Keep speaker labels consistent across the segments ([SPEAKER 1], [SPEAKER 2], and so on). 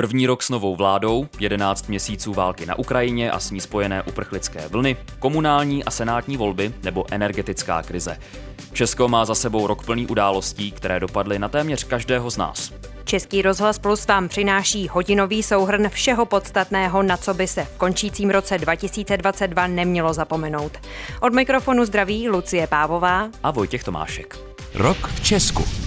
[SPEAKER 1] První rok s novou vládou, 11 měsíců války na Ukrajině a s ní spojené uprchlické vlny, komunální a senátní volby nebo energetická krize. Česko má za sebou rok plný událostí, které dopadly na téměř každého z nás.
[SPEAKER 2] Český rozhlas Plus vám přináší hodinový souhrn všeho podstatného, na co by se v končícím roce 2022 nemělo zapomenout. Od mikrofonu zdraví Lucie Pávová
[SPEAKER 1] a Vojtěch Tomášek.
[SPEAKER 3] Rok v Česku.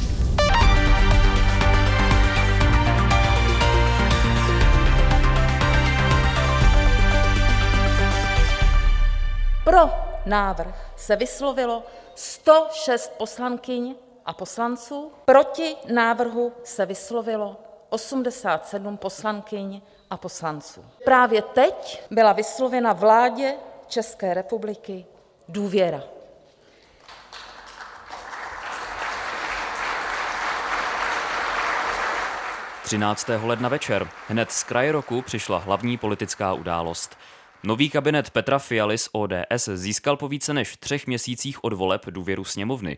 [SPEAKER 4] Pro návrh se vyslovilo 106 poslankyň a poslanců, proti návrhu se vyslovilo 87 poslankyň a poslanců. Právě teď byla vyslovena vládě České republiky důvěra.
[SPEAKER 1] Třináctého ledna večer, hned z kraje roku, přišla hlavní politická událost – Nový kabinet Petra Fialy z ODS získal po více než třech měsících od voleb důvěru sněmovny.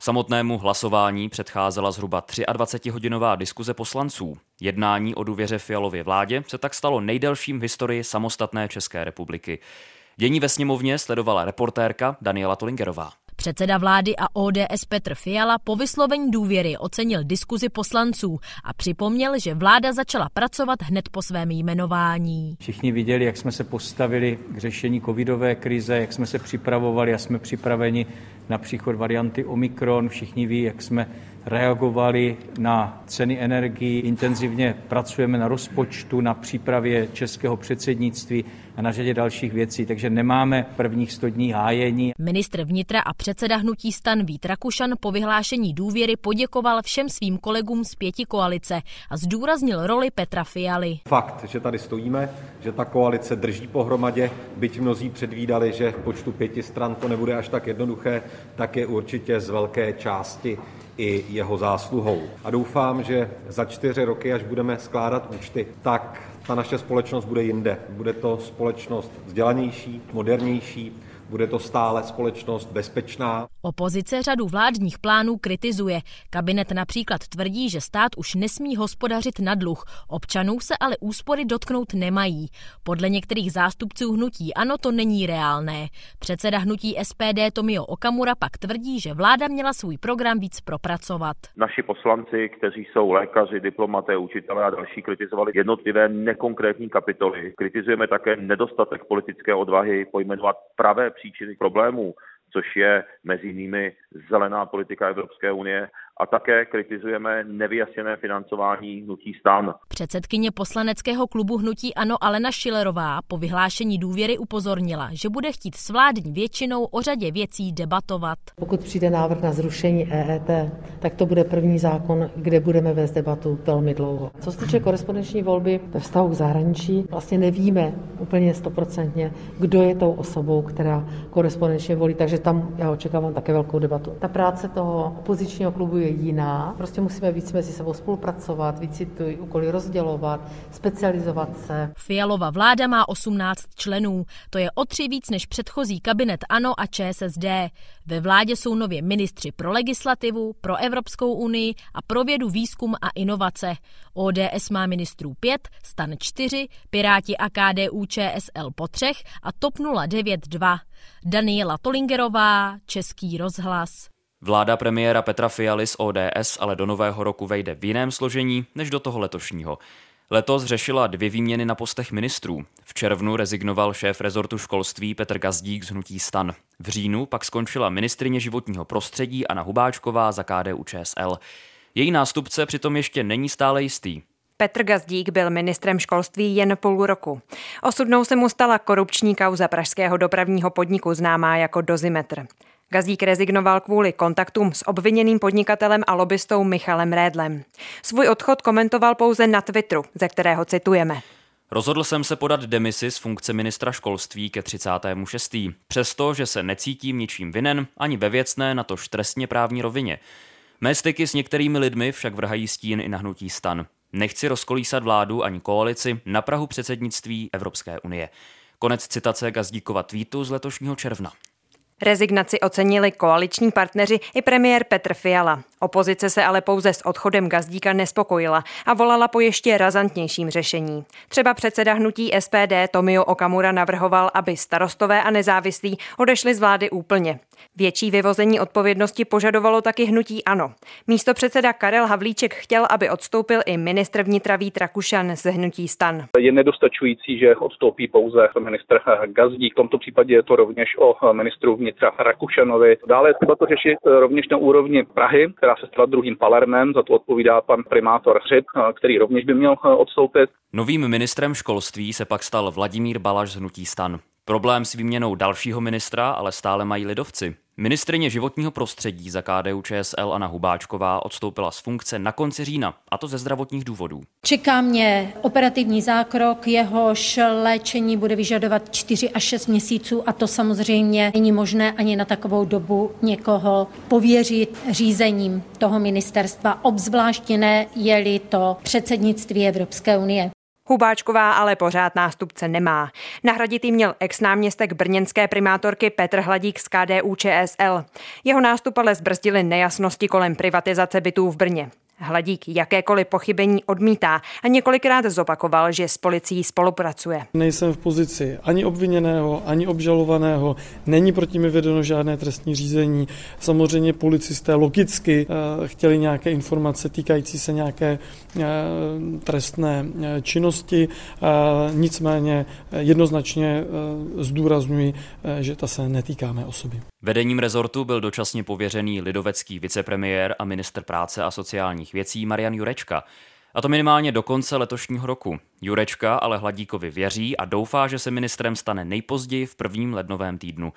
[SPEAKER 1] Samotnému hlasování předcházela zhruba 23-hodinová diskuze poslanců. Jednání o důvěře Fialově vládě se tak stalo nejdelším v historii samostatné České republiky. Dění ve sněmovně sledovala reportérka Daniela Tolingerová.
[SPEAKER 5] Předseda vlády a ODS Petr Fiala po vyslovení důvěry ocenil diskuzi poslanců a připomněl, že vláda začala pracovat hned po svém jmenování.
[SPEAKER 6] Všichni viděli, jak jsme se postavili k řešení covidové krize, jak jsme se připravovali a jsme připraveni na příchod varianty Omikron. Všichni ví, jak jsme reagovali na ceny energií, intenzivně pracujeme na rozpočtu, na přípravě českého předsednictví a na řadě dalších věcí, takže nemáme prvních 100 dní hájení.
[SPEAKER 5] Ministr vnitra a předseda hnutí stan Vít Rakušan po vyhlášení důvěry poděkoval všem svým kolegům z pěti koalice a zdůraznil roli Petra Fialy.
[SPEAKER 7] Fakt, že tady stojíme, že ta koalice drží pohromadě, byť mnozí předvídali, že v počtu pěti stran to nebude až tak jednoduché, tak je určitě z velké části i jeho zásluhou. A doufám, že za čtyři roky, až budeme skládat účty, tak ta naše společnost bude jinde. Bude to společnost vzdělanější, modernější, bude to stále společnost bezpečná.
[SPEAKER 5] Opozice řadu vládních plánů kritizuje. Kabinet například tvrdí, že stát už nesmí hospodařit na dluh. Občanů se ale úspory dotknout nemají. Podle některých zástupců hnutí ano, to není reálné. Předseda hnutí SPD Tomio Okamura pak tvrdí, že vláda měla svůj program víc propracovat.
[SPEAKER 8] Naši poslanci, kteří jsou lékaři, diplomaté, učitelé a další, kritizovali jednotlivé nekonkrétní kapitoly. Kritizujeme také nedostatek politické odvahy pojmenovat pravé příčiny problémů, což je mezi jinými zelená politika Evropské unie a také kritizujeme nevyjasněné financování hnutí stan.
[SPEAKER 5] Předsedkyně poslaneckého klubu hnutí Ano Alena Šilerová po vyhlášení důvěry upozornila, že bude chtít s vládní většinou o řadě věcí debatovat.
[SPEAKER 9] Pokud přijde návrh na zrušení EET, tak to bude první zákon, kde budeme vést debatu velmi dlouho. Co se týče korespondenční volby ve vztahu k zahraničí, vlastně nevíme úplně stoprocentně, kdo je tou osobou, která korespondenčně volí, takže tam já očekávám také velkou debatu. Ta práce toho opozičního klubu je jiná. Prostě musíme víc mezi sebou spolupracovat, víc si ty úkoly rozdělovat, specializovat se.
[SPEAKER 5] Fialova vláda má 18 členů. To je o tři víc než předchozí kabinet ANO a ČSSD. Ve vládě jsou nově ministři pro legislativu, pro Evropskou unii a pro vědu, výzkum a inovace. ODS má ministrů 5, stan 4, Piráti a KDU ČSL po třech a TOP 09 2. Daniela Tolingerová, Český rozhlas.
[SPEAKER 1] Vláda premiéra Petra Fialy ODS ale do nového roku vejde v jiném složení než do toho letošního. Letos řešila dvě výměny na postech ministrů. V červnu rezignoval šéf rezortu školství Petr Gazdík z Hnutí stan. V říjnu pak skončila ministrině životního prostředí Anna Hubáčková za KDU ČSL. Její nástupce přitom ještě není stále jistý.
[SPEAKER 2] Petr Gazdík byl ministrem školství jen půl roku. Osudnou se mu stala korupční kauza pražského dopravního podniku známá jako Dozimetr. Gazdík rezignoval kvůli kontaktům s obviněným podnikatelem a lobbystou Michalem Rédlem. Svůj odchod komentoval pouze na Twitteru, ze kterého citujeme.
[SPEAKER 1] Rozhodl jsem se podat demisi z funkce ministra školství ke 36. Přesto, že se necítím ničím vinen, ani ve věcné, na tož trestně právní rovině. Mé styky s některými lidmi však vrhají stín i na hnutí stan. Nechci rozkolísat vládu ani koalici na Prahu předsednictví Evropské unie. Konec citace Gazdíkova tweetu z letošního června.
[SPEAKER 2] Rezignaci ocenili koaliční partneři i premiér Petr Fiala. Opozice se ale pouze s odchodem Gazdíka nespokojila a volala po ještě razantnějším řešení. Třeba předseda hnutí SPD Tomio Okamura navrhoval, aby starostové a nezávislí odešli z vlády úplně. Větší vyvození odpovědnosti požadovalo taky hnutí ANO. Místo předseda Karel Havlíček chtěl, aby odstoupil i ministr vnitra Vít Rakušan ze hnutí stan.
[SPEAKER 3] Je nedostačující, že odstoupí pouze ministr Gazdík. V tomto případě je to rovněž o ministru vnitra Rakušanovi. Dále je třeba to řešit rovněž na úrovni Prahy, která se stala druhým Palermem, za to odpovídá pan primátor Hřib, který rovněž by měl odstoupit.
[SPEAKER 1] Novým ministrem školství se pak stal Vladimír Balaš z hnutí stan. Problém s výměnou dalšího ministra ale stále mají lidovci. Ministrině životního prostředí za KDU ČSL Anna Hubáčková odstoupila z funkce na konci října, a to ze zdravotních důvodů.
[SPEAKER 10] Čeká mě operativní zákrok, jehož léčení bude vyžadovat 4 až 6 měsíců a to samozřejmě není možné ani na takovou dobu někoho pověřit řízením toho ministerstva, obzvláště ne je-li to předsednictví Evropské unie.
[SPEAKER 2] Hubáčková ale pořád nástupce nemá. Nahradit jí měl ex-náměstek brněnské primátorky Petr Hladík z KDU ČSL. Jeho nástup ale zbrzdili nejasnosti kolem privatizace bytů v Brně. Hladík jakékoliv pochybení odmítá a několikrát zopakoval, že s policií spolupracuje.
[SPEAKER 11] Nejsem v pozici ani obviněného, ani obžalovaného, není proti mi vedeno žádné trestní řízení. Samozřejmě policisté logicky uh, chtěli nějaké informace týkající se nějaké uh, trestné uh, činnosti, nicméně jednoznačně zdůrazňuji, že ta se netýká mé osoby.
[SPEAKER 1] Vedením rezortu byl dočasně pověřený lidovecký vicepremiér a minister práce a sociálních věcí Marian Jurečka. A to minimálně do konce letošního roku. Jurečka ale Hladíkovi věří a doufá, že se ministrem stane nejpozději v prvním lednovém týdnu.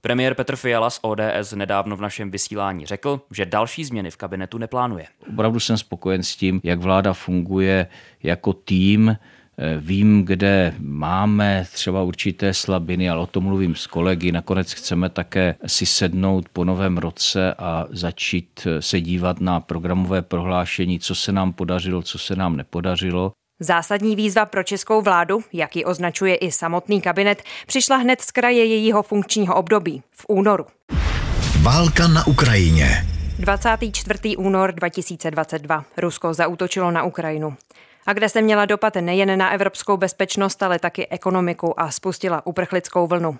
[SPEAKER 1] Premiér Petr Fiala z ODS nedávno v našem vysílání řekl, že další změny v kabinetu neplánuje.
[SPEAKER 12] Opravdu jsem spokojen s tím, jak vláda funguje jako tým, Vím, kde máme třeba určité slabiny, ale o tom mluvím s kolegy. Nakonec chceme také si sednout po novém roce a začít se dívat na programové prohlášení, co se nám podařilo, co se nám nepodařilo.
[SPEAKER 2] Zásadní výzva pro českou vládu, jak ji označuje i samotný kabinet, přišla hned z kraje jejího funkčního období v únoru.
[SPEAKER 13] Válka na Ukrajině.
[SPEAKER 2] 24. únor 2022. Rusko zaútočilo na Ukrajinu a kde se měla dopad nejen na evropskou bezpečnost, ale taky ekonomiku a spustila uprchlickou vlnu.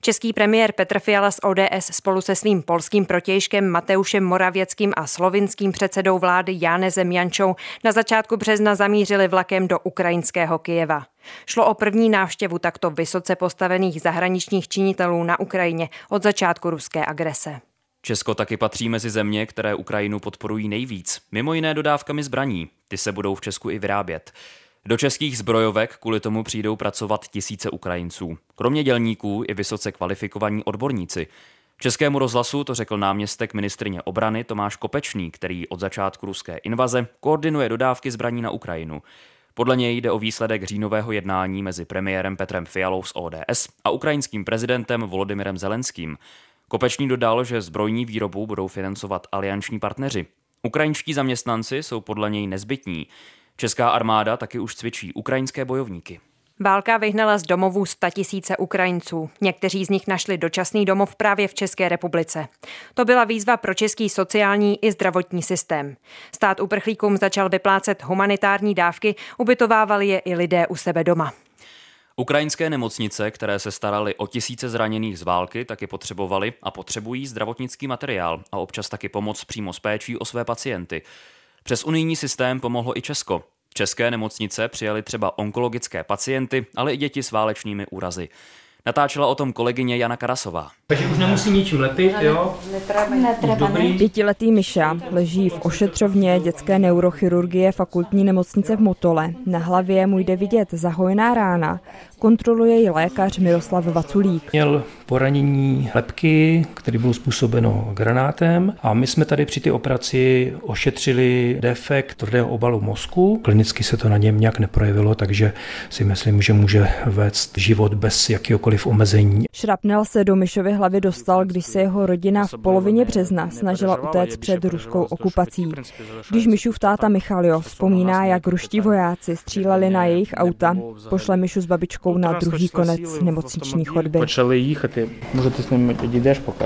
[SPEAKER 2] Český premiér Petr Fiala z ODS spolu se svým polským protějškem Mateušem Moravěckým a slovinským předsedou vlády Jánezem Jančou na začátku března zamířili vlakem do ukrajinského Kijeva. Šlo o první návštěvu takto vysoce postavených zahraničních činitelů na Ukrajině od začátku ruské agrese.
[SPEAKER 1] Česko taky patří mezi země, které Ukrajinu podporují nejvíc, mimo jiné dodávkami zbraní. Ty se budou v Česku i vyrábět. Do českých zbrojovek kvůli tomu přijdou pracovat tisíce Ukrajinců. Kromě dělníků i vysoce kvalifikovaní odborníci. Českému rozhlasu to řekl náměstek ministrině obrany Tomáš Kopečný, který od začátku ruské invaze koordinuje dodávky zbraní na Ukrajinu. Podle něj jde o výsledek říjnového jednání mezi premiérem Petrem Fialou z ODS a ukrajinským prezidentem Volodymyrem Zelenským. Kopečný dodal, že zbrojní výrobu budou financovat alianční partneři. Ukrajinští zaměstnanci jsou podle něj nezbytní. Česká armáda taky už cvičí ukrajinské bojovníky.
[SPEAKER 2] Válka vyhnala z domovů tisíce Ukrajinců. Někteří z nich našli dočasný domov právě v České republice. To byla výzva pro český sociální i zdravotní systém. Stát uprchlíkům začal vyplácet humanitární dávky, ubytovávali je i lidé u sebe doma.
[SPEAKER 1] Ukrajinské nemocnice, které se staraly o tisíce zraněných z války, taky potřebovali a potřebují zdravotnický materiál a občas taky pomoc přímo s péčí o své pacienty. Přes unijní systém pomohlo i Česko. České nemocnice přijali třeba onkologické pacienty, ale i děti s válečnými úrazy. Natáčela o tom kolegyně Jana Karasová.
[SPEAKER 14] Takže už nemusí ničím lepit, jo?
[SPEAKER 15] Pětiletý Miša leží v ošetřovně dětské neurochirurgie fakultní nemocnice v Motole. Na hlavě mu jde vidět zahojná rána. Kontroluje ji lékař Miroslav Vaculík.
[SPEAKER 14] Měl poranění lepky, které bylo způsobeno granátem a my jsme tady při té operaci ošetřili defekt tvrdého obalu mozku. Klinicky se to na něm nějak neprojevilo, takže si myslím, že může vést život bez jakéhokoliv jakékoliv omezení.
[SPEAKER 15] Šrapnel se do Myšovy hlavy dostal, když se jeho rodina v polovině března snažila utéct před ruskou okupací. Když Myšův táta Michalio vzpomíná, jak ruští vojáci stříleli na jejich auta, pošle Myšu s babičkou na druhý konec nemocniční chodby.
[SPEAKER 16] Почали їхати. Може, ти з ними підійдеш поки?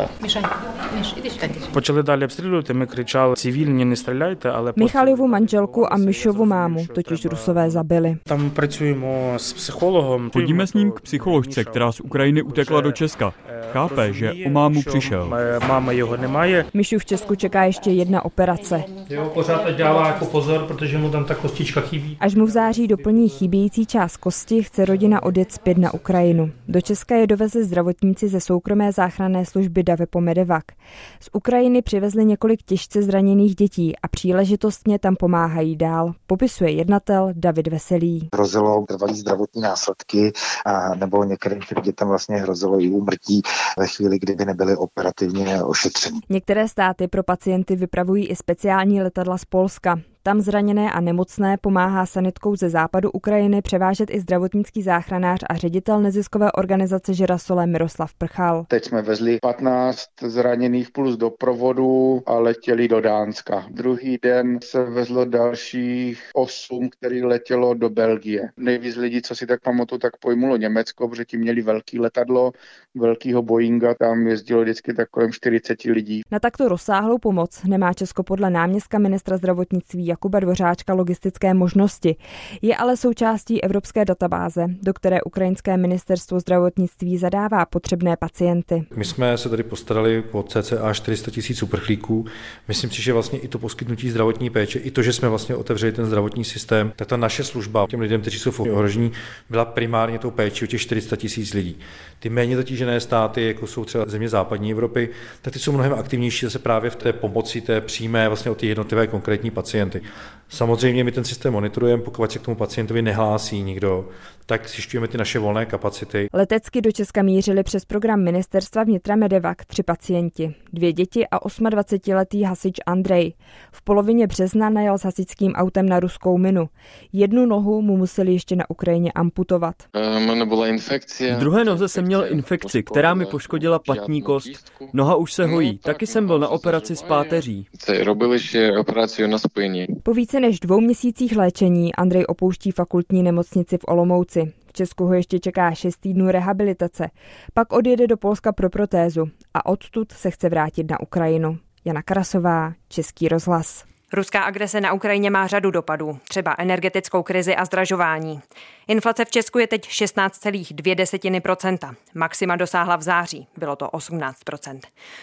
[SPEAKER 16] Почали далі обстрілювати. Ми кричали: цивільні, не стріляйте, але
[SPEAKER 15] Michaliovu manželku a Myšovu mámu totiž rusové zabili.
[SPEAKER 16] там працюємо з психологом.
[SPEAKER 17] Chodíme s ním k psycholožce, která z Ukrajiny utekla do Česka. Chápe, že o mámu přišel.
[SPEAKER 16] Máma його немає.
[SPEAKER 15] Myšu v Česku čeká ještě jedna operace.
[SPEAKER 14] Jo, pořád dává jako pozor, protože mu tam ta kostička chybí.
[SPEAKER 15] Až mu v září doplní chybějící část kosti, chce rodina odjet zpět na Ukrajinu. Do Česka je doveze zdravotníci ze soukromé záchranné služby Davepo Medevac. Z Ukrajiny přivezli několik těžce zraněných dětí a příležitostně tam pomáhají dál, popisuje jednatel David Veselý.
[SPEAKER 18] Hrozilo trvalý zdravotní následky a nebo některým dětem vlastně hrozilo i úmrtí ve chvíli, kdyby nebyly operativně ošetřeny.
[SPEAKER 15] Některé státy pro pacienty vypravují i speciální letadla z Polska. Tam zraněné a nemocné pomáhá sanitkou ze západu Ukrajiny převážet i zdravotnický záchranář a ředitel neziskové organizace Žirasole Miroslav Prchal.
[SPEAKER 19] Teď jsme vezli 15 zraněných plus doprovodu a letěli do Dánska. Druhý den se vezlo dalších 8, který letělo do Belgie. Nejvíc lidí, co si tak pamatuju, tak pojmulo Německo, protože ti měli velký letadlo, velkýho Boeinga, tam jezdilo vždycky tak kolem 40 lidí.
[SPEAKER 15] Na takto rozsáhlou pomoc nemá Česko podle náměstka ministra zdravotnictví Jakuba Dvořáčka logistické možnosti. Je ale součástí evropské databáze, do které ukrajinské ministerstvo zdravotnictví zadává potřebné pacienty.
[SPEAKER 20] My jsme se tady postarali po cca 400 tisíc uprchlíků. Myslím si, že vlastně i to poskytnutí zdravotní péče, i to, že jsme vlastně otevřeli ten zdravotní systém, tak ta naše služba těm lidem, kteří jsou v ohrožení, byla primárně tou péčí o těch 400 tisíc lidí. Ty méně zatížené státy, jako jsou třeba země západní Evropy, tak ty jsou mnohem aktivnější zase právě v té pomoci té přímé vlastně o ty jednotlivé konkrétní pacienty. Samozřejmě my ten systém monitorujeme, pokud se k tomu pacientovi nehlásí nikdo, tak zjišťujeme ty naše volné kapacity.
[SPEAKER 15] Letecky do Česka mířili přes program ministerstva vnitra Medevac tři pacienti, dvě děti a 28-letý hasič Andrej. V polovině března najel s hasičským autem na ruskou minu. Jednu nohu mu museli ještě na Ukrajině amputovat.
[SPEAKER 21] byla infekce.
[SPEAKER 22] V druhé noze jsem měl infekci, která mi poškodila platní kost. Noha už se hojí, taky jsem byl na operaci s páteří.
[SPEAKER 21] Robili ještě operaci na spině.
[SPEAKER 15] Po více než dvou měsících léčení Andrej opouští fakultní nemocnici v Olomouci. V Česku ho ještě čeká 6 týdnů rehabilitace. Pak odjede do Polska pro protézu a odtud se chce vrátit na Ukrajinu. Jana Karasová, Český rozhlas.
[SPEAKER 2] Ruská agrese na Ukrajině má řadu dopadů, třeba energetickou krizi a zdražování. Inflace v Česku je teď 16,2%. Maxima dosáhla v září, bylo to 18%.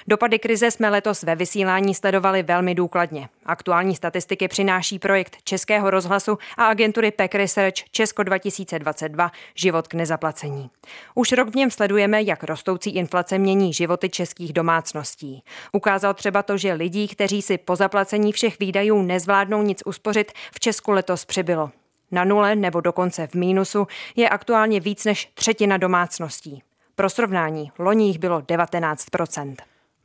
[SPEAKER 2] Dopady krize jsme letos ve vysílání sledovali velmi důkladně. Aktuální statistiky přináší projekt Českého rozhlasu a agentury PEC Research Česko 2022 Život k nezaplacení. Už rok v něm sledujeme, jak rostoucí inflace mění životy českých domácností. Ukázal třeba to, že lidí, kteří si po zaplacení všech výdajů nezvládnou nic uspořit, v Česku letos přibylo. Na nule nebo dokonce v mínusu je aktuálně víc než třetina domácností. Pro srovnání, loni jich bylo 19%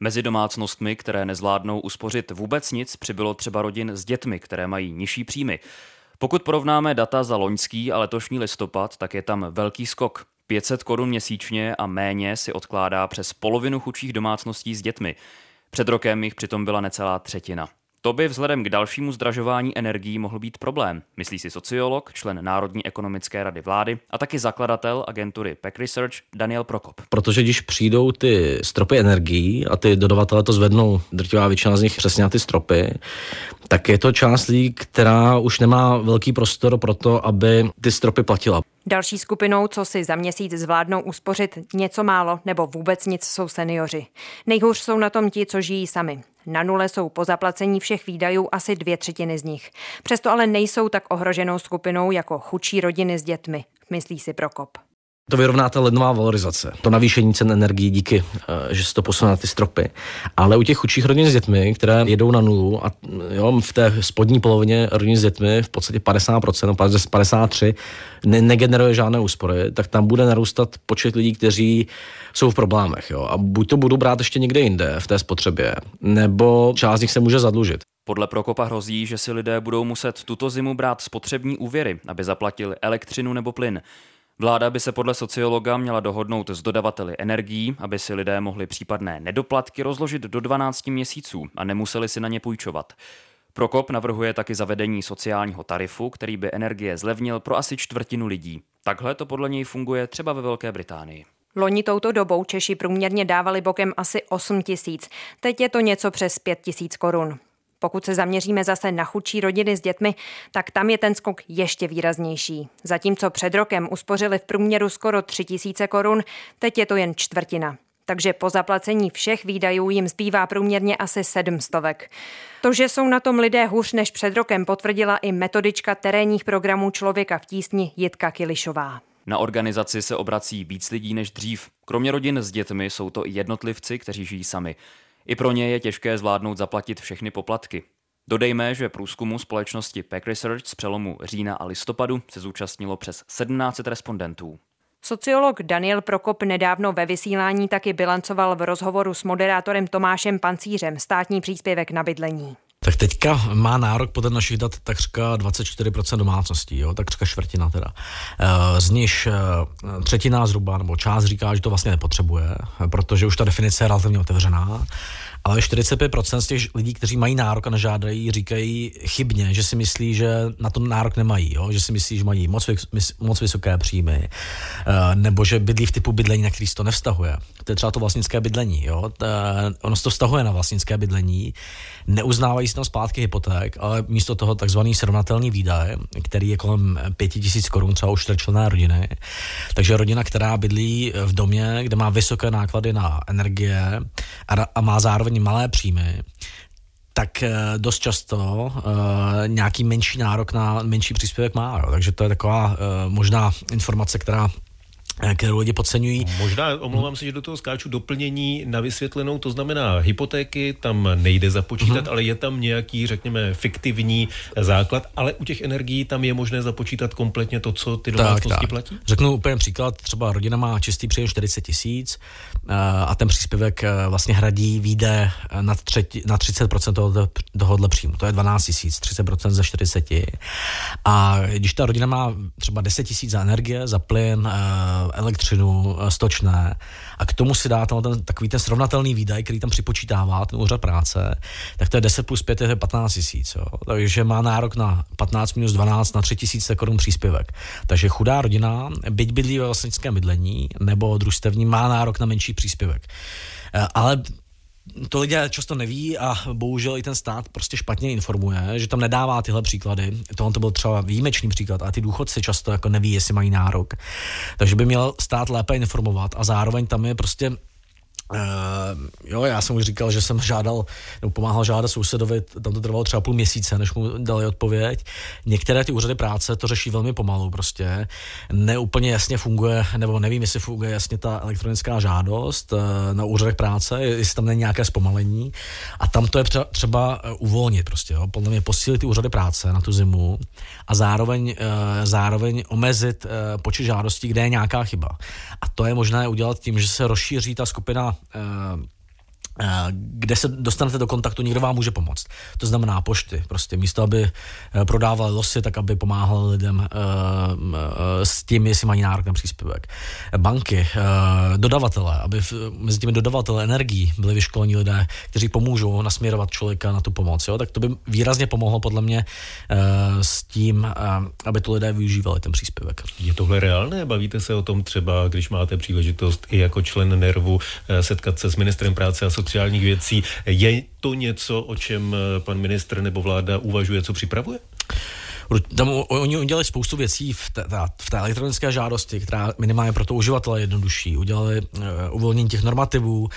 [SPEAKER 1] Mezi domácnostmi, které nezvládnou uspořit vůbec nic, přibylo třeba rodin s dětmi, které mají nižší příjmy. Pokud porovnáme data za loňský a letošní listopad, tak je tam velký skok. 500 korun měsíčně a méně si odkládá přes polovinu chudších domácností s dětmi. Před rokem jich přitom byla necelá třetina. To by vzhledem k dalšímu zdražování energií mohl být problém, myslí si sociolog, člen Národní ekonomické rady vlády a taky zakladatel agentury Pack Research Daniel Prokop.
[SPEAKER 23] Protože když přijdou ty stropy energií a ty dodavatele to zvednou, drtivá většina z nich přesně na ty stropy, tak je to část lidí, která už nemá velký prostor pro to, aby ty stropy platila.
[SPEAKER 2] Další skupinou, co si za měsíc zvládnou uspořit něco málo nebo vůbec nic, jsou seniori. Nejhůř jsou na tom ti, co žijí sami. Na nule jsou po zaplacení všech výdajů asi dvě třetiny z nich. Přesto ale nejsou tak ohroženou skupinou jako chudší rodiny s dětmi, myslí si Prokop.
[SPEAKER 23] To vyrovná ta lednová valorizace, to navýšení cen energií díky, eh, že se to posune na ty stropy. Ale u těch chudších rodin s dětmi, které jedou na nulu a jo, v té spodní polovině rodin s dětmi v podstatě 50%, 53 ne, negeneruje žádné úspory, tak tam bude narůstat počet lidí, kteří jsou v problémech. Jo. A buď to budou brát ještě někde jinde v té spotřebě, nebo část z nich se může zadlužit.
[SPEAKER 1] Podle Prokopa hrozí, že si lidé budou muset tuto zimu brát spotřební úvěry, aby zaplatili elektřinu nebo plyn. Vláda by se podle sociologa měla dohodnout s dodavateli energií, aby si lidé mohli případné nedoplatky rozložit do 12 měsíců a nemuseli si na ně půjčovat. Prokop navrhuje taky zavedení sociálního tarifu, který by energie zlevnil pro asi čtvrtinu lidí. Takhle to podle něj funguje třeba ve Velké Británii.
[SPEAKER 2] Loni touto dobou Češi průměrně dávali bokem asi 8 tisíc, teď je to něco přes 5 tisíc korun. Pokud se zaměříme zase na chudší rodiny s dětmi, tak tam je ten skok ještě výraznější. Zatímco před rokem uspořili v průměru skoro 3 tisíce korun, teď je to jen čtvrtina. Takže po zaplacení všech výdajů jim zbývá průměrně asi sedm stovek. To, že jsou na tom lidé hůř než před rokem, potvrdila i metodička terénních programů Člověka v tísni Jitka Kilišová.
[SPEAKER 1] Na organizaci se obrací víc lidí než dřív. Kromě rodin s dětmi jsou to i jednotlivci, kteří žijí sami. I pro ně je těžké zvládnout zaplatit všechny poplatky. Dodejme, že průzkumu společnosti Pack Research z přelomu října a listopadu se zúčastnilo přes 17 respondentů.
[SPEAKER 2] Sociolog Daniel Prokop nedávno ve vysílání taky bilancoval v rozhovoru s moderátorem Tomášem Pancířem státní příspěvek na bydlení.
[SPEAKER 23] Tak teďka má nárok podle našich dat takřka 24% domácností, jo, takřka čtvrtina teda. Eh, z nich eh, třetina zhruba, nebo část říká, že to vlastně nepotřebuje, protože už ta definice je relativně otevřená. Ale 45% z těch lidí, kteří mají nárok a nežádají, říkají chybně, že si myslí, že na to nárok nemají, jo? že si myslí, že mají moc, moc vysoké příjmy, eh, nebo že bydlí v typu bydlení, na který se to nevztahuje. To je třeba to vlastnické bydlení. Jo? Ono se to vztahuje na vlastnické bydlení, neuznávají si tam zpátky hypoték, ale místo toho takzvaný srovnatelný výdaj, který je kolem 5000 korun třeba u čtyřčlenné rodiny. Takže rodina, která bydlí v domě, kde má vysoké náklady na energie a, a má zároveň malé příjmy, tak eh, dost často uh, nějaký menší nárok na menší příspěvek má. Jo. Takže to je taková uh, možná informace, která kterou lidi podceňují.
[SPEAKER 24] Možná, omlouvám se, že do toho skáču doplnění na vysvětlenou, to znamená hypotéky, tam nejde započítat, hmm. ale je tam nějaký, řekněme, fiktivní základ, ale u těch energií tam je možné započítat kompletně to, co ty domácnosti tak, tak. platí?
[SPEAKER 23] Řeknu úplně příklad, třeba rodina má čistý příjem 40 tisíc eh, a ten příspěvek eh, vlastně hradí, výjde na, třetí, na 30% tohoto, tohohle příjmu. To je 12 tisíc, 30% ze 40. A když ta rodina má třeba 10 tisíc za energie, za plyn, elektřinu, eh, stočné a k tomu si dá tam ten, takový ten srovnatelný výdaj, který tam připočítává ten úřad práce, tak to je 10 plus 5 je 15 tisíc. Takže má nárok na 15 minus 12 na 3 tisíce korun příspěvek. Takže chudá rodina, byť bydlí ve vlastnickém bydlení nebo družstevní, má nárok na menší příspěvek. Eh, ale to lidé často neví a bohužel i ten stát prostě špatně informuje, že tam nedává tyhle příklady. Tohle to byl třeba výjimečný příklad a ty důchodci často jako neví, jestli mají nárok. Takže by měl stát lépe informovat a zároveň tam je prostě Uh, jo, já jsem už říkal, že jsem žádal, nebo pomáhal žádat sousedovi, tam to trvalo třeba půl měsíce, než mu dali odpověď. Některé ty úřady práce to řeší velmi pomalu prostě. Neúplně jasně funguje, nebo nevím, jestli funguje jasně ta elektronická žádost uh, na úřadech práce, jestli tam není nějaké zpomalení. A tam to je třeba uh, uvolnit prostě, jo. Podle mě posílit ty úřady práce na tu zimu a zároveň, uh, zároveň omezit počet žádostí, kde je nějaká chyba. A to je možné udělat tím, že se rozšíří ta skupina uh, Eh, kde se dostanete do kontaktu, někdo vám může pomoct. To znamená pošty. Prostě místo, aby eh, prodávali losy, tak aby pomáhali lidem uh, s tím, jestli mají nárok na příspěvek. Banky, dodavatele, aby mezi těmi dodavateli energií byli vyškolení lidé, kteří pomůžou nasměrovat člověka na tu pomoc. Jo? Tak to by výrazně pomohlo podle mě s tím, aby to lidé využívali ten příspěvek.
[SPEAKER 24] Je tohle reálné? Bavíte se o tom třeba, když máte příležitost i jako člen NERVu setkat se s ministrem práce a sociálních věcí. Je to něco, o čem eh, pan ministr nebo vláda uvažuje, co připravuje?
[SPEAKER 23] Tam oni udělali spoustu věcí v té, v té elektronické žádosti, která minimálně pro to uživatele jednodušší. Udělali uh, uvolnění těch normativů. Uh,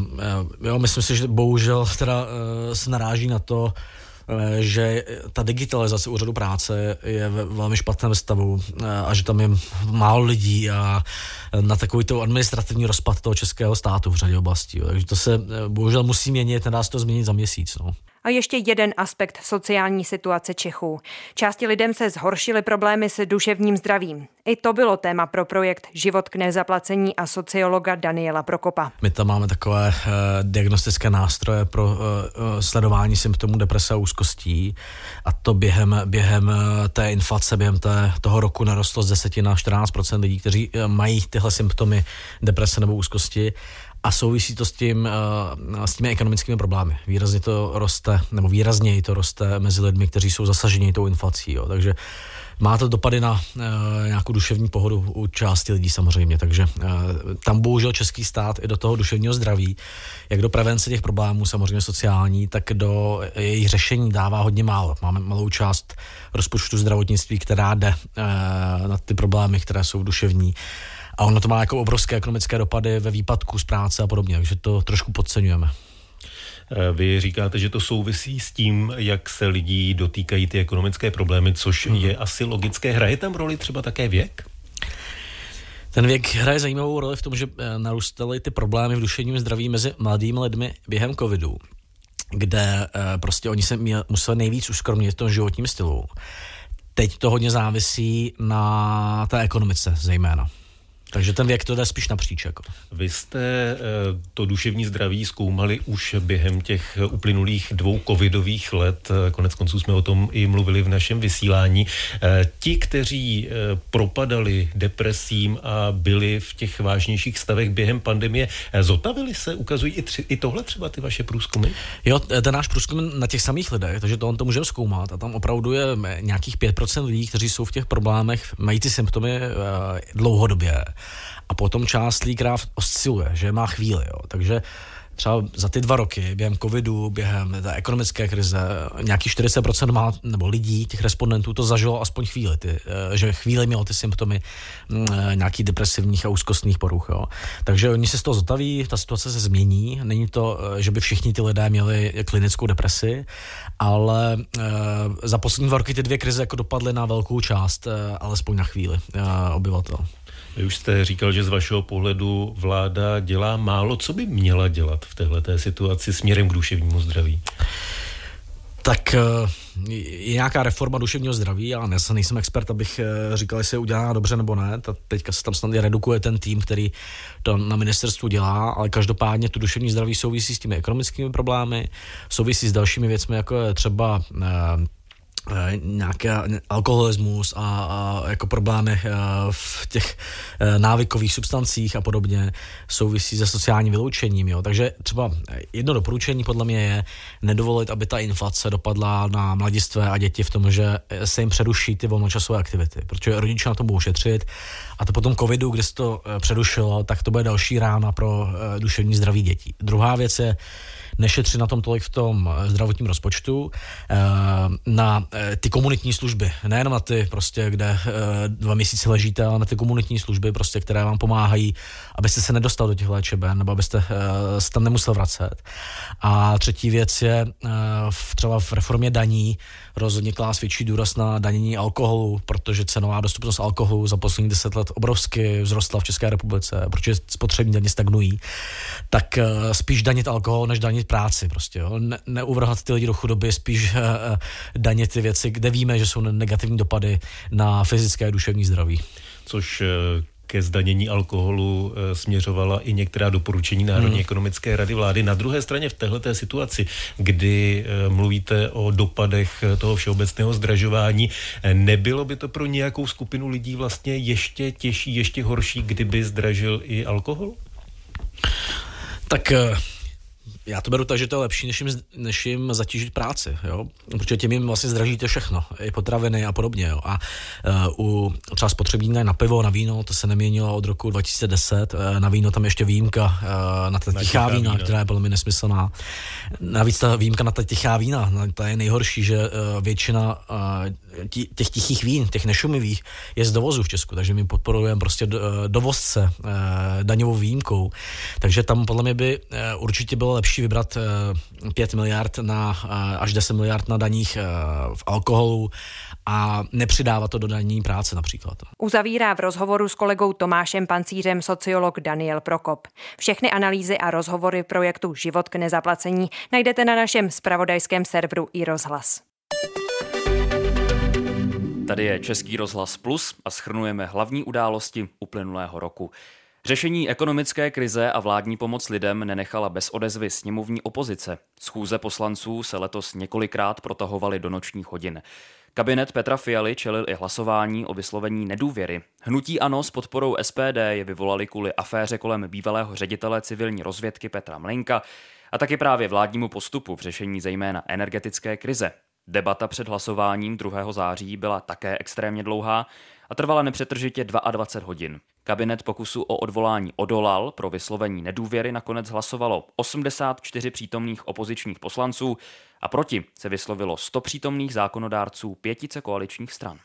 [SPEAKER 23] uh, jo, myslím si, že bohužel teda uh, se naráží na to, že ta digitalizace úřadu práce je ve velmi špatném stavu eh, a že tam je málo lidí a na takový to administrativní rozpad toho českého státu v řadě oblastí. Takže to se eh, bohužel musí měnit, nedá se to změnit za měsíc. No.
[SPEAKER 2] A ještě jeden aspekt sociální situace Čechů. Části lidem se zhoršily problémy s duševním zdravím. I to bylo téma pro projekt Život k nezaplacení a sociologa Daniela Prokopa.
[SPEAKER 23] My tam máme takové uh, diagnostické nástroje pro uh, sledování symptomů deprese a úzkostí a to během, během té inflace, během té, toho roku narostlo z 10 na 14 lidí, kteří mají tyhle symptomy deprese nebo úzkosti a souvisí to s, tím, uh, s těmi ekonomickými problémy. Výrazně to roste, nebo výrazněji to roste mezi lidmi, kteří jsou zasaženi tou inflací. Jo. Takže má to dopady na uh, nějakou duševní pohodu u části lidí samozřejmě, takže uh, tam bohužel český stát i do toho duševního zdraví, jak do prevence těch problémů samozřejmě sociální, tak do jejich řešení dává hodně málo. Máme malou část rozpočtu zdravotnictví, která jde na ty problémy, které jsou duševní. A ono to má jako obrovské ekonomické dopady ve výpadku z práce a podobně, takže to trošku podceňujeme.
[SPEAKER 24] Eh, vy říkáte, že to souvisí s tím, jak se lidí dotýkají ty ekonomické problémy, což hmm. je asi logické. Hraje tam roli třeba také věk?
[SPEAKER 23] Ten věk hraje zajímavou roli v tom, že eh, narůstaly ty problémy v duševním zdraví mezi mladými lidmi během covidu, kde eh, prostě oni se museli nejvíc uskromnit v tom životním stylu. Teď to hodně závisí na té ekonomice zejména. Takže ten věk to jde spíš napříč. Jako.
[SPEAKER 24] Vy jste eh, to duševní zdraví zkoumali už během těch uplynulých dvou covidových let. Eh, konec konců jsme o tom i mluvili v našem vysílání. Eh, ti, kteří propadali depresím a byli v těch vážnějších stavech během pandemie, zotavili se? Ukazují i, tři, i tohle třeba ty vaše průzkumy?
[SPEAKER 23] Jo, ten náš průzkum na těch samých lidech, takže to on to můžeme zkoumat. A tam opravdu je nějakých 5% lidí, kteří jsou v těch problémech, mají ty symptomy dlouhodobě a potom část líkra osciluje, že má chvíli. Jo. Takže třeba za ty dva roky, během covidu, během té ekonomické krize, nějaký 40% má, nebo lidí, těch respondentů, to zažilo aspoň chvíli, ty, eh, že chvíli mělo ty symptomy mm, eh, nějakých depresivních a úzkostných poruch. Jo. Takže oni se z toho zotaví, ta situace se změní, není to, eh, že by všichni ty lidé měli klinickou depresi, ale za poslední dva roky ty dvě krize jako dopadly na velkou část, alespoň na chvíli obyvatel.
[SPEAKER 24] Vy už jste říkal, že z vašeho pohledu vláda dělá málo. Co by měla dělat v této situaci směrem k duševnímu zdraví?
[SPEAKER 23] Tak eh, je nějaká reforma duševního zdraví, já nejsem expert, abych eh, říkal, jestli je udělá dobře nebo ne. Teďka se tam snad redukuje ten tým, který to na ministerstvu dělá, ale každopádně to duševní zdraví souvisí s těmi ekonomickými problémy, souvisí s dalšími věcmi, jako je třeba Eh, nějaký alkoholismus a, a jako problémy eh, v těch eh, návykových substancích a podobně souvisí se sociálním vyloučením. Jo. Takže třeba jedno doporučení podle mě je nedovolit, aby ta inflace dopadla na mladistvé a děti v tom, že se jim přeruší ty volnočasové aktivity, protože rodiče na to budou šetřit a to potom covidu, kde se to přerušilo, tak to bude další rána pro duševní zdraví dětí. Druhá věc je, nešetřit na tom tolik v tom eh, zdravotním rozpočtu, eh, na eh, ty komunitní služby, nejenom na ty prostě, kde dva měsíce ležíte, ale na ty komunitní služby, prostě, které vám pomáhají, abyste se nedostal do těch léčeben, nebo abyste se tam nemusel vracet. A třetí věc je třeba v reformě daní rozhodně klás větší důraz na danění alkoholu, protože cenová dostupnost alkoholu za poslední deset let obrovsky vzrostla v České republice, protože spotřební daně stagnují, tak spíš danit alkohol, než danit práci prostě, jo. Ne, neuvrhat ty lidi do chudoby, spíš uh, danit ty věci, kde víme, že jsou negativní dopady na fyzické a duševní zdraví.
[SPEAKER 24] Což ke zdanění alkoholu směřovala i některá doporučení Národní hmm. ekonomické rady vlády. Na druhé straně v této situaci, kdy mluvíte o dopadech toho všeobecného zdražování, nebylo by to pro nějakou skupinu lidí vlastně ještě těžší, ještě horší, kdyby zdražil i alkohol?
[SPEAKER 23] Tak já to beru tak, že to je lepší, než jim, než jim zatížit práci, jo? protože tím jim vlastně zdražíte všechno, i potraviny a podobně. Jo? A uh, u třeba spotřební na pivo, na víno, to se neměnilo od roku 2010, uh, e, na víno tam ještě výjimka uh, na ta tichá vína, vína, která je velmi nesmyslná. Navíc ta výjimka na ta tichá vína, ta je nejhorší, že uh, většina uh, těch tichých vín, těch nešumivých, je z dovozu v Česku, takže my podporujeme prostě dovozce uh, daňovou výjimkou. Takže tam podle mě by uh, určitě bylo bylo lepší vybrat 5 miliard na až 10 miliard na daních v alkoholu a nepřidávat to do daní práce například.
[SPEAKER 2] Uzavírá v rozhovoru s kolegou Tomášem Pancířem sociolog Daniel Prokop. Všechny analýzy a rozhovory projektu Život k nezaplacení najdete na našem spravodajském serveru i rozhlas.
[SPEAKER 1] Tady je Český rozhlas Plus a schrnujeme hlavní události uplynulého roku. Řešení ekonomické krize a vládní pomoc lidem nenechala bez odezvy sněmovní opozice. Schůze poslanců se letos několikrát protahovaly do nočních hodin. Kabinet Petra Fialy čelil i hlasování o vyslovení nedůvěry. Hnutí ANO s podporou SPD je vyvolali kvůli aféře kolem bývalého ředitele civilní rozvědky Petra Mlinka a taky právě vládnímu postupu v řešení zejména energetické krize. Debata před hlasováním 2. září byla také extrémně dlouhá a trvala nepřetržitě 22 hodin. Kabinet pokusu o odvolání odolal, pro vyslovení nedůvěry nakonec hlasovalo 84 přítomných opozičních poslanců a proti se vyslovilo 100 přítomných zákonodárců pětice koaličních stran.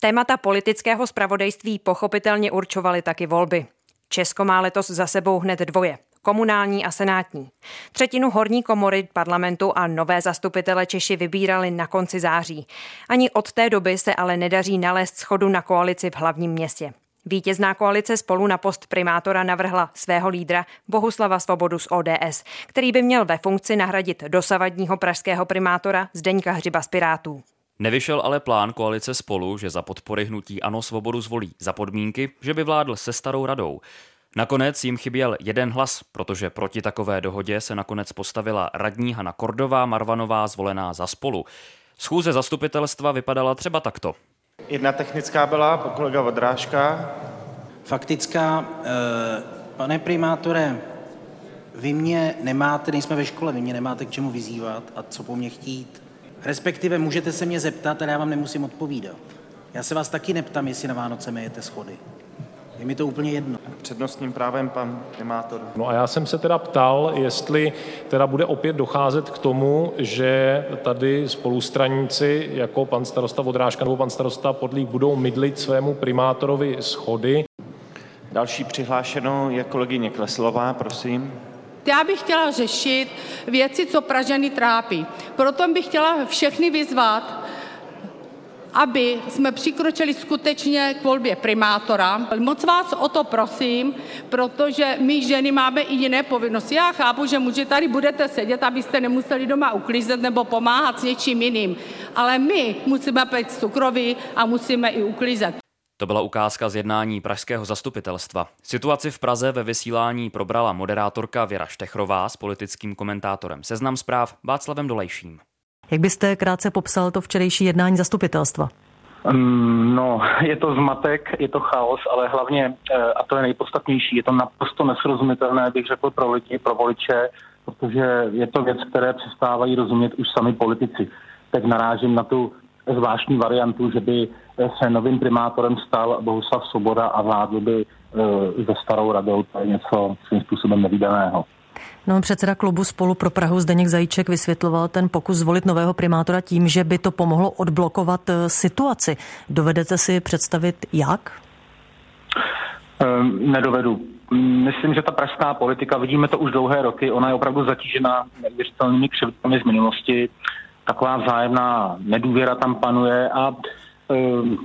[SPEAKER 2] Témata politického spravodajství pochopitelně určovaly taky volby. Česko má letos za sebou hned dvoje komunální a senátní. Třetinu horní komory parlamentu a nové zastupitele Češi vybírali na konci září. Ani od té doby se ale nedaří nalézt schodu na koalici v hlavním městě. Vítězná koalice spolu na post primátora navrhla svého lídra Bohuslava Svobodu z ODS, který by měl ve funkci nahradit dosavadního pražského primátora Zdeňka Hřiba z Pirátů.
[SPEAKER 1] Nevyšel ale plán koalice spolu, že za podpory hnutí Ano svobodu zvolí za podmínky, že by vládl se starou radou. Nakonec jim chyběl jeden hlas, protože proti takové dohodě se nakonec postavila radní Hana Kordová Marvanová zvolená za spolu. Schůze zastupitelstva vypadala třeba takto.
[SPEAKER 25] Jedna technická byla, po kolega Vodrážka.
[SPEAKER 26] Faktická, eh, pane primátore, vy mě nemáte, nejsme ve škole, vy mě nemáte k čemu vyzývat a co po mně chtít. Respektive můžete se mě zeptat, ale já vám nemusím odpovídat. Já se vás taky neptám, jestli na Vánoce mějete schody. Je mi to úplně jedno.
[SPEAKER 25] Přednostním právem pan primátor.
[SPEAKER 27] No a já jsem se teda ptal, jestli teda bude opět docházet k tomu, že tady spolustraníci jako pan starosta Vodrážka nebo pan starosta Podlík budou mydlit svému primátorovi schody.
[SPEAKER 25] Další přihlášenou je kolegyně Kleslová, prosím.
[SPEAKER 28] Já bych chtěla řešit věci, co Pražany trápí. Proto bych chtěla všechny vyzvat, aby jsme přikročili skutečně k volbě primátora. Moc vás o to prosím, protože my ženy máme i jiné povinnosti. Já chápu, že muži tady budete sedět, abyste nemuseli doma uklízet nebo pomáhat s něčím jiným, ale my musíme pít cukroví a musíme i uklízet.
[SPEAKER 1] To byla ukázka z jednání pražského zastupitelstva. Situaci v Praze ve vysílání probrala moderátorka Věra Štechrová s politickým komentátorem Seznam zpráv Václavem Dolejším.
[SPEAKER 29] Jak byste krátce popsal to včerejší jednání zastupitelstva?
[SPEAKER 30] Mm, no, je to zmatek, je to chaos, ale hlavně, eh, a to je nejpodstatnější, je to naprosto nesrozumitelné, bych řekl, pro lidi, pro voliče, protože je to věc, které přestávají rozumět už sami politici. Teď narážím na tu zvláštní variantu, že by se novým primátorem stal Bohuslav Svoboda a vládl by e, ze starou radou. To je něco svým způsobem nevydaného.
[SPEAKER 29] No, předseda klubu Spolu pro Prahu Zdeněk Zajíček vysvětloval ten pokus zvolit nového primátora tím, že by to pomohlo odblokovat eh, situaci. Dovedete si představit, jak?
[SPEAKER 30] Um, nedovedu. Myslím, že ta pražská politika, vidíme to už dlouhé roky, ona je opravdu zatížena neuvěřitelnými křivdami z minulosti. Taková vzájemná nedůvěra tam panuje a um,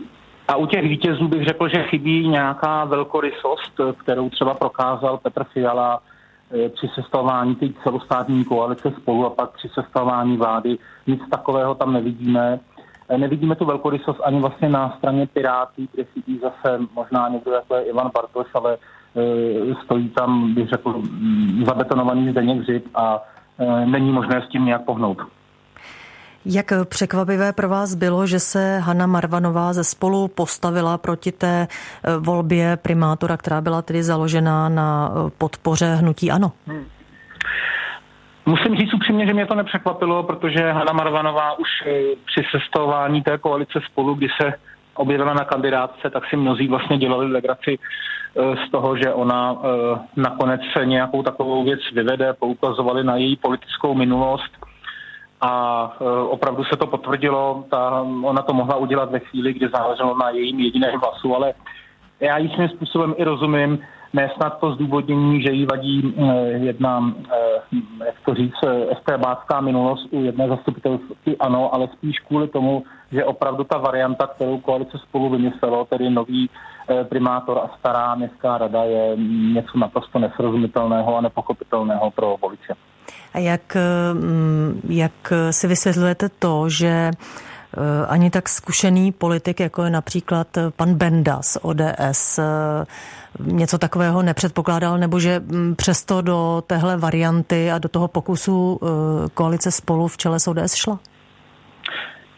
[SPEAKER 30] a u těch vítězů bych řekl, že chybí nějaká velkorysost, kterou třeba prokázal Petr Fiala Eh, při sestavování té celostátní koalice spolu a pak při sestavování vlády. Nic takového tam nevidíme. Eh, nevidíme tu velkorysost ani vlastně na straně Pirátů, kde chybí zase možná někdo jako je Ivan Bartoš, ale eh, stojí tam, bych řekl, mm, zabetonovaný Zdeněk Hřib a není možné s tím nějak pohnout.
[SPEAKER 29] Jak překvapivé pro vás bylo, že se Hanna Marvanová ze spolu postavila proti té eh, volbě primátora, která byla tedy založena na eh, podpoře hnutí ANO? Hmm.
[SPEAKER 30] Musím říct upřímně, že mě to nepřekvapilo, protože Hanna Marvanová už eh, při sestavování té koalice spolu, kdy se objevila na kandidátce, tak si mnozí vlastně dělali legraci z toho, že ona nakonec nějakou takovou věc vyvede, poukazovali na její politickou minulost a e, opravdu se to potvrdilo. Ta, ona to mohla udělat ve chvíli, kdy záleželo na jejím jediném hlasu, ale já jí svým způsobem i rozumím. nesnad to zdůvodnění, že jí vadí jedna, jak to říct, estébácká minulost u jedné zastupitelství ano, ale spíš kvůli tomu, že opravdu ta varianta, kterou koalice spolu vymyslelo, tedy nový primátor a stará městská rada, je něco naprosto nesrozumitelného a nepochopitelného pro voliče.
[SPEAKER 29] A jak, mm, jak si vysvětlujete to, že Eh, ani tak zkušený politik, jako je například pan Benda z ODS, eh, něco takového nepředpokládal, nebo že mm, přesto do téhle varianty a do toho pokusu eh, koalice spolu v čele s ODS šla?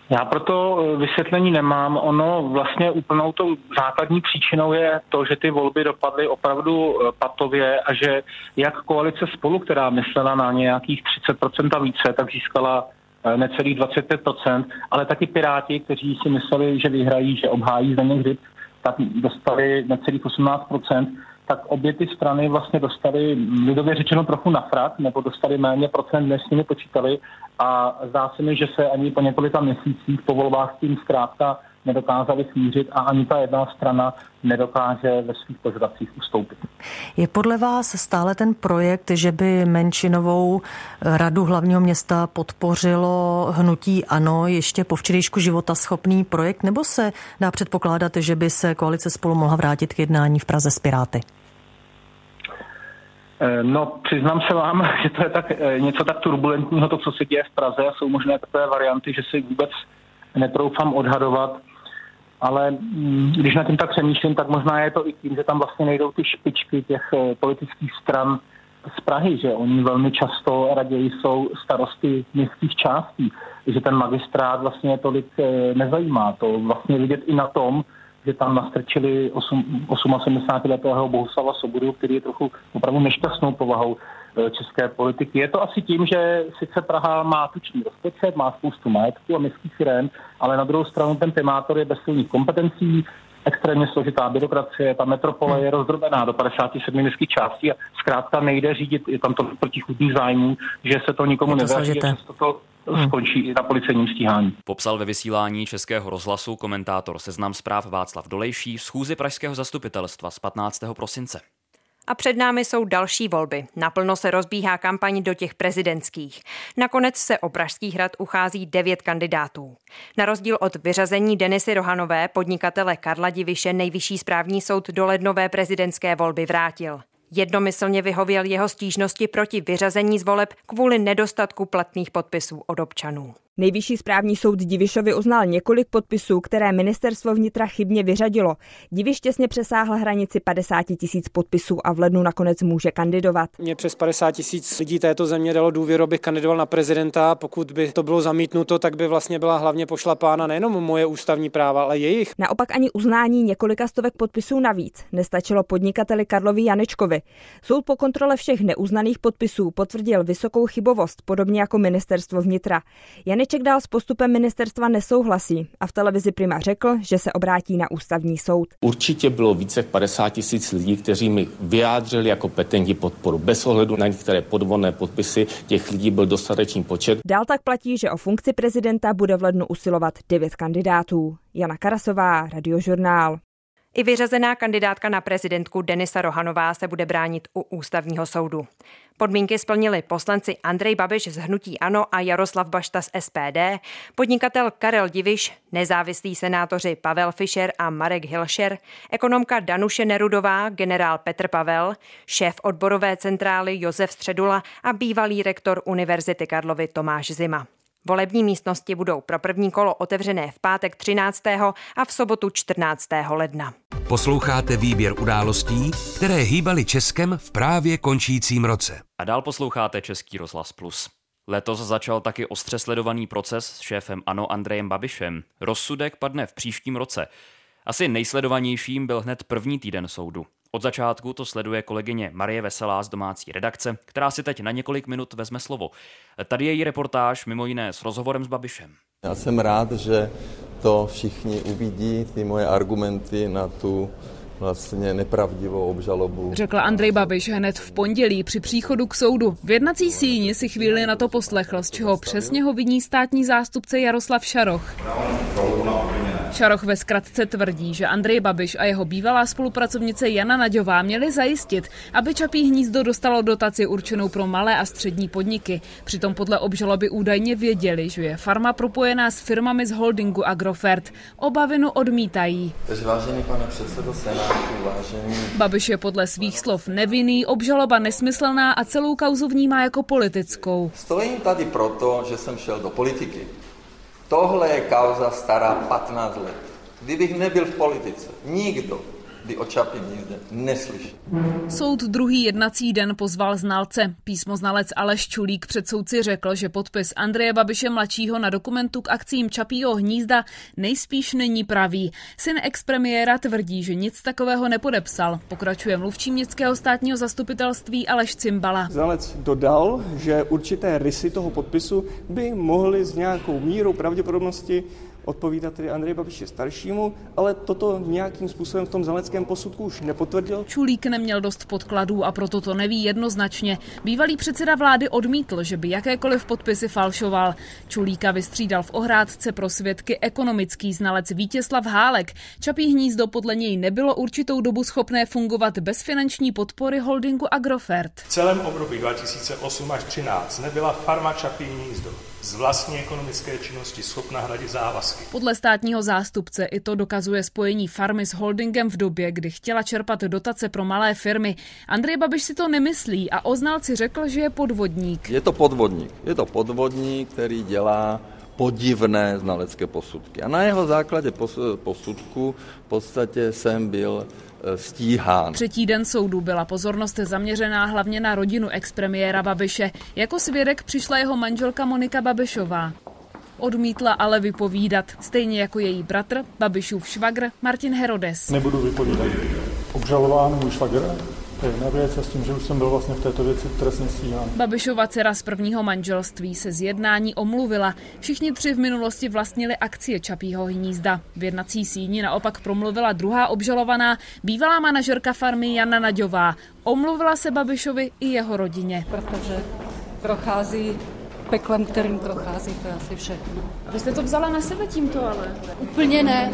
[SPEAKER 30] Já proto vysvětlení nemám. Ono vlastně úplnou tou základní příčinou je to, že ty volby dopadly opravdu patově a že jak koalice spolu, která myslela na nějakých 30% a více, tak získala Eh, necelých 25%, ale taky Piráti, kteří si mysleli, že vyhrají, že obhájí Zdeněk Hřib, tak dostali necelých 18%, tak obě ty strany vlastně dostali lidově řečeno trochu na frak, nebo dostali méně procent, než s nimi počítali a zdá se mi, že se ani po několika měsících po volbách tím zkrátka nedokázali smířit a ani ta jedna strana nedokáže ve svých požadavcích ustoupit.
[SPEAKER 29] Je podle vás stále ten projekt, že by menšinovou radu hlavního města podpořilo hnutí ANO ještě po včerejšku života schopný projekt, nebo se dá předpokládat, že by se koalice spolu mohla vrátit k jednání v Praze s Piráty?
[SPEAKER 30] Eh, no, přiznám se vám, že to je tak, eh, něco tak turbulentního, to, co se děje v Praze a jsou možné takové varianty, že si vůbec netroufám odhadovat ale mm, když na tím tak přemýšlím, tak možná je to i tím, že tam vlastně nejdou ty špičky těch eh, politických stran z Prahy, že oni velmi často raději jsou starosty městských částí, že ten magistrát vlastně tolik nezajímá. To vlastně vidět i na tom, že tam nastrčili 88-letého Bohuslava Sobodu, který je trochu opravdu nešťastnou povahou eh, české politiky. Je to asi tím, že sice Praha má tučný rozpočet, má spoustu majetku a městských firm, ale na druhou stranu ten primátor je bez silných kompetencí, extrémně složitá byrokracie, ta metropole je rozdrobená do 57 městských částí a zkrátka nejde řídit, je tam to protichudných zájmů, že se to nikomu nedaří, že to Hmm. Skončí i na policejním stíhání.
[SPEAKER 1] Popsal ve vysílání Českého rozhlasu komentátor Seznam zpráv Václav Dolejší schůzi pražského zastupitelstva z 15. prosince.
[SPEAKER 2] A před námi jsou další volby. Naplno se rozbíhá kampaň do těch prezidentských. Nakonec se o Pražský hrad uchází devět kandidátů. Na rozdíl od vyřazení Denisy Rohanové, podnikatele Karla Diviše nejvyšší správní soud do lednové prezidentské volby vrátil. Jednomyslně vyhověl jeho stížnosti proti vyřazení z voleb kvůli nedostatku platných podpisů od občanů.
[SPEAKER 15] Nejvyšší správní soud Divišovi uznal několik podpisů, které ministerstvo vnitra chybně vyřadilo. Diviš těsně přesáhl hranici 50 tisíc podpisů a v lednu nakonec může kandidovat.
[SPEAKER 31] Mě přes 50 tisíc lidí této země dalo důvěru, abych kandidoval na prezidenta. Pokud by to bylo zamítnuto, tak by vlastně byla hlavně pošlapána nejenom moje ústavní práva, ale jejich.
[SPEAKER 15] Naopak ani uznání několika stovek podpisů navíc nestačilo podnikateli Karlovi Janečkovi. Soud po kontrole všech neuznaných podpisů potvrdil vysokou chybovost, podobně jako ministerstvo vnitra. Janeček Havlíček dál s postupem ministerstva nesouhlasí a v televizi Prima řekl, že se obrátí na ústavní soud.
[SPEAKER 32] Určitě bylo více jak 50 tisíc lidí, kteří mi vyjádřili jako petenti podporu. Bez ohledu na některé podvodné podpisy těch lidí byl dostatečný počet.
[SPEAKER 15] Dál tak platí, že o funkci prezidenta bude v lednu usilovat devět kandidátů. Jana Karasová, Radiožurnál.
[SPEAKER 2] I vyřazená kandidátka na prezidentku Denisa Rohanová se bude bránit u ústavního soudu. Podmínky splnili poslanci Andrej Babiš z Hnutí Ano a Jaroslav Bašta z SPD, podnikatel Karel Diviš, nezávislí senátoři Pavel Fischer a Marek Hilšer, ekonomka Danuše Nerudová, generál Petr Pavel, šéf odborové centrály Josef Středula a bývalý rektor Univerzity Karlovy Tomáš Zima. Volební místnosti budou pro první kolo otevřené v pátek 13. a v sobotu 14. ledna.
[SPEAKER 33] Posloucháte výběr událostí, které hýbaly Českem v právě končícím roce.
[SPEAKER 1] A dál posloucháte Český rozhlas Plus. Letos začal taky ostře sledovaný proces s šéfem ANO Andrejem Babišem. Rozsudek padne v příštím roce. Asi nejsledovanějším byl hned první týden soudu. Od začátku to sleduje kolegyně Marie Veselá z domácí redakce, která si teď na několik minut vezme slovo. Tady je její reportáž mimo jiné s rozhovorem s Babišem.
[SPEAKER 34] Já jsem rád, že to všichni uvidí, ty moje argumenty na tu vlastně nepravdivou obžalobu.
[SPEAKER 35] Řekl Andrej Babiš hned v pondělí při příchodu k soudu. V jednací síni si chvíli na to poslechl, z čeho přesně ho viní státní zástupce Jaroslav Šaroch. Šaroch ve zkratce tvrdí, že Andrej Babiš a jeho bývalá spolupracovnice Jana Naďová měli zajistit, aby Čapí hnízdo dostalo dotaci určenou pro malé a střední podniky. Přitom podle obžaloby údajně věděli, že je farma propojená s firmami z holdingu Agrofert. Obavinu odmítají.
[SPEAKER 34] Vážený pane předsedo Senátu, vážený...
[SPEAKER 35] Babiš je podle svých slov nevinný, obžaloba nesmyslná a celou kauzu vnímá jako politickou.
[SPEAKER 34] Stojím tady proto, že jsem šel do politiky. Tohle je kauza stará 15 let. Kdybych nebyl v politice, nikdo by o Čapím hnízdě neslyšel.
[SPEAKER 35] Soud druhý jednací den pozval znalce. Písmoznalec Aleš Čulík před soudci řekl, že podpis Andreje Babiše mladšího na dokumentu k akcím Čapího hnízda nejspíš není pravý. Syn expremiéra tvrdí, že nic takového nepodepsal. Pokračuje mluvčí městského státního zastupitelství Aleš Cimbala.
[SPEAKER 36] Znalec dodal, že určité rysy toho podpisu by mohly s nějakou mírou pravděpodobnosti odpovídat tedy Andrej Babiši staršímu, ale toto nějakým způsobem v tom znaleckém posudku už nepotvrdil.
[SPEAKER 35] Čulík neměl dost podkladů a proto to neví jednoznačně. Bývalý předseda vlády odmítl, že by jakékoliv podpisy falšoval. Čulíka vystřídal v ohrádce pro svědky ekonomický znalec Vítězslav Hálek. Čapí hnízdo podle něj nebylo určitou dobu schopné fungovat bez finanční podpory holdingu Agrofert.
[SPEAKER 37] V celém období 2008 až 2013 nebyla farma Čapí hnízdo z vlastní ekonomické činnosti schopna hradit závazky.
[SPEAKER 35] Podle státního zástupce i to dokazuje spojení farmy s holdingem v době, kdy chtěla čerpat dotace pro malé firmy. Andrej Babiš si to nemyslí a o znalci řekl, že je podvodník.
[SPEAKER 34] Je to podvodník. Je to podvodník, který dělá podivné znalecké posudky. A na jeho základě posudku v podstatě jsem byl stíhán.
[SPEAKER 35] Třetí den soudu byla pozornost zaměřená hlavně na rodinu expremiéra Babiše. Jako svědek přišla jeho manželka Monika Babišová. Odmítla ale vypovídat, stejně jako její bratr, Babišův švagr Martin Herodes.
[SPEAKER 37] Nebudu vypovídat. Obžalován můj švagr, to je jedna věc a s tím, že už jsem byl vlastně v této věci trestně stíhán.
[SPEAKER 35] Babišova dcera z prvního manželství se z jednání omluvila. Všichni tři v minulosti vlastnili akcie Čapího hnízda. V jednací síni naopak promluvila druhá obžalovaná, bývalá manažerka farmy Jana Naďová. Omluvila se Babišovi i jeho rodině.
[SPEAKER 38] Protože prochází peklem, kterým prochází, to je asi všechno.
[SPEAKER 35] A vy jste to vzala na sebe tímto ale?
[SPEAKER 38] Úplně ne.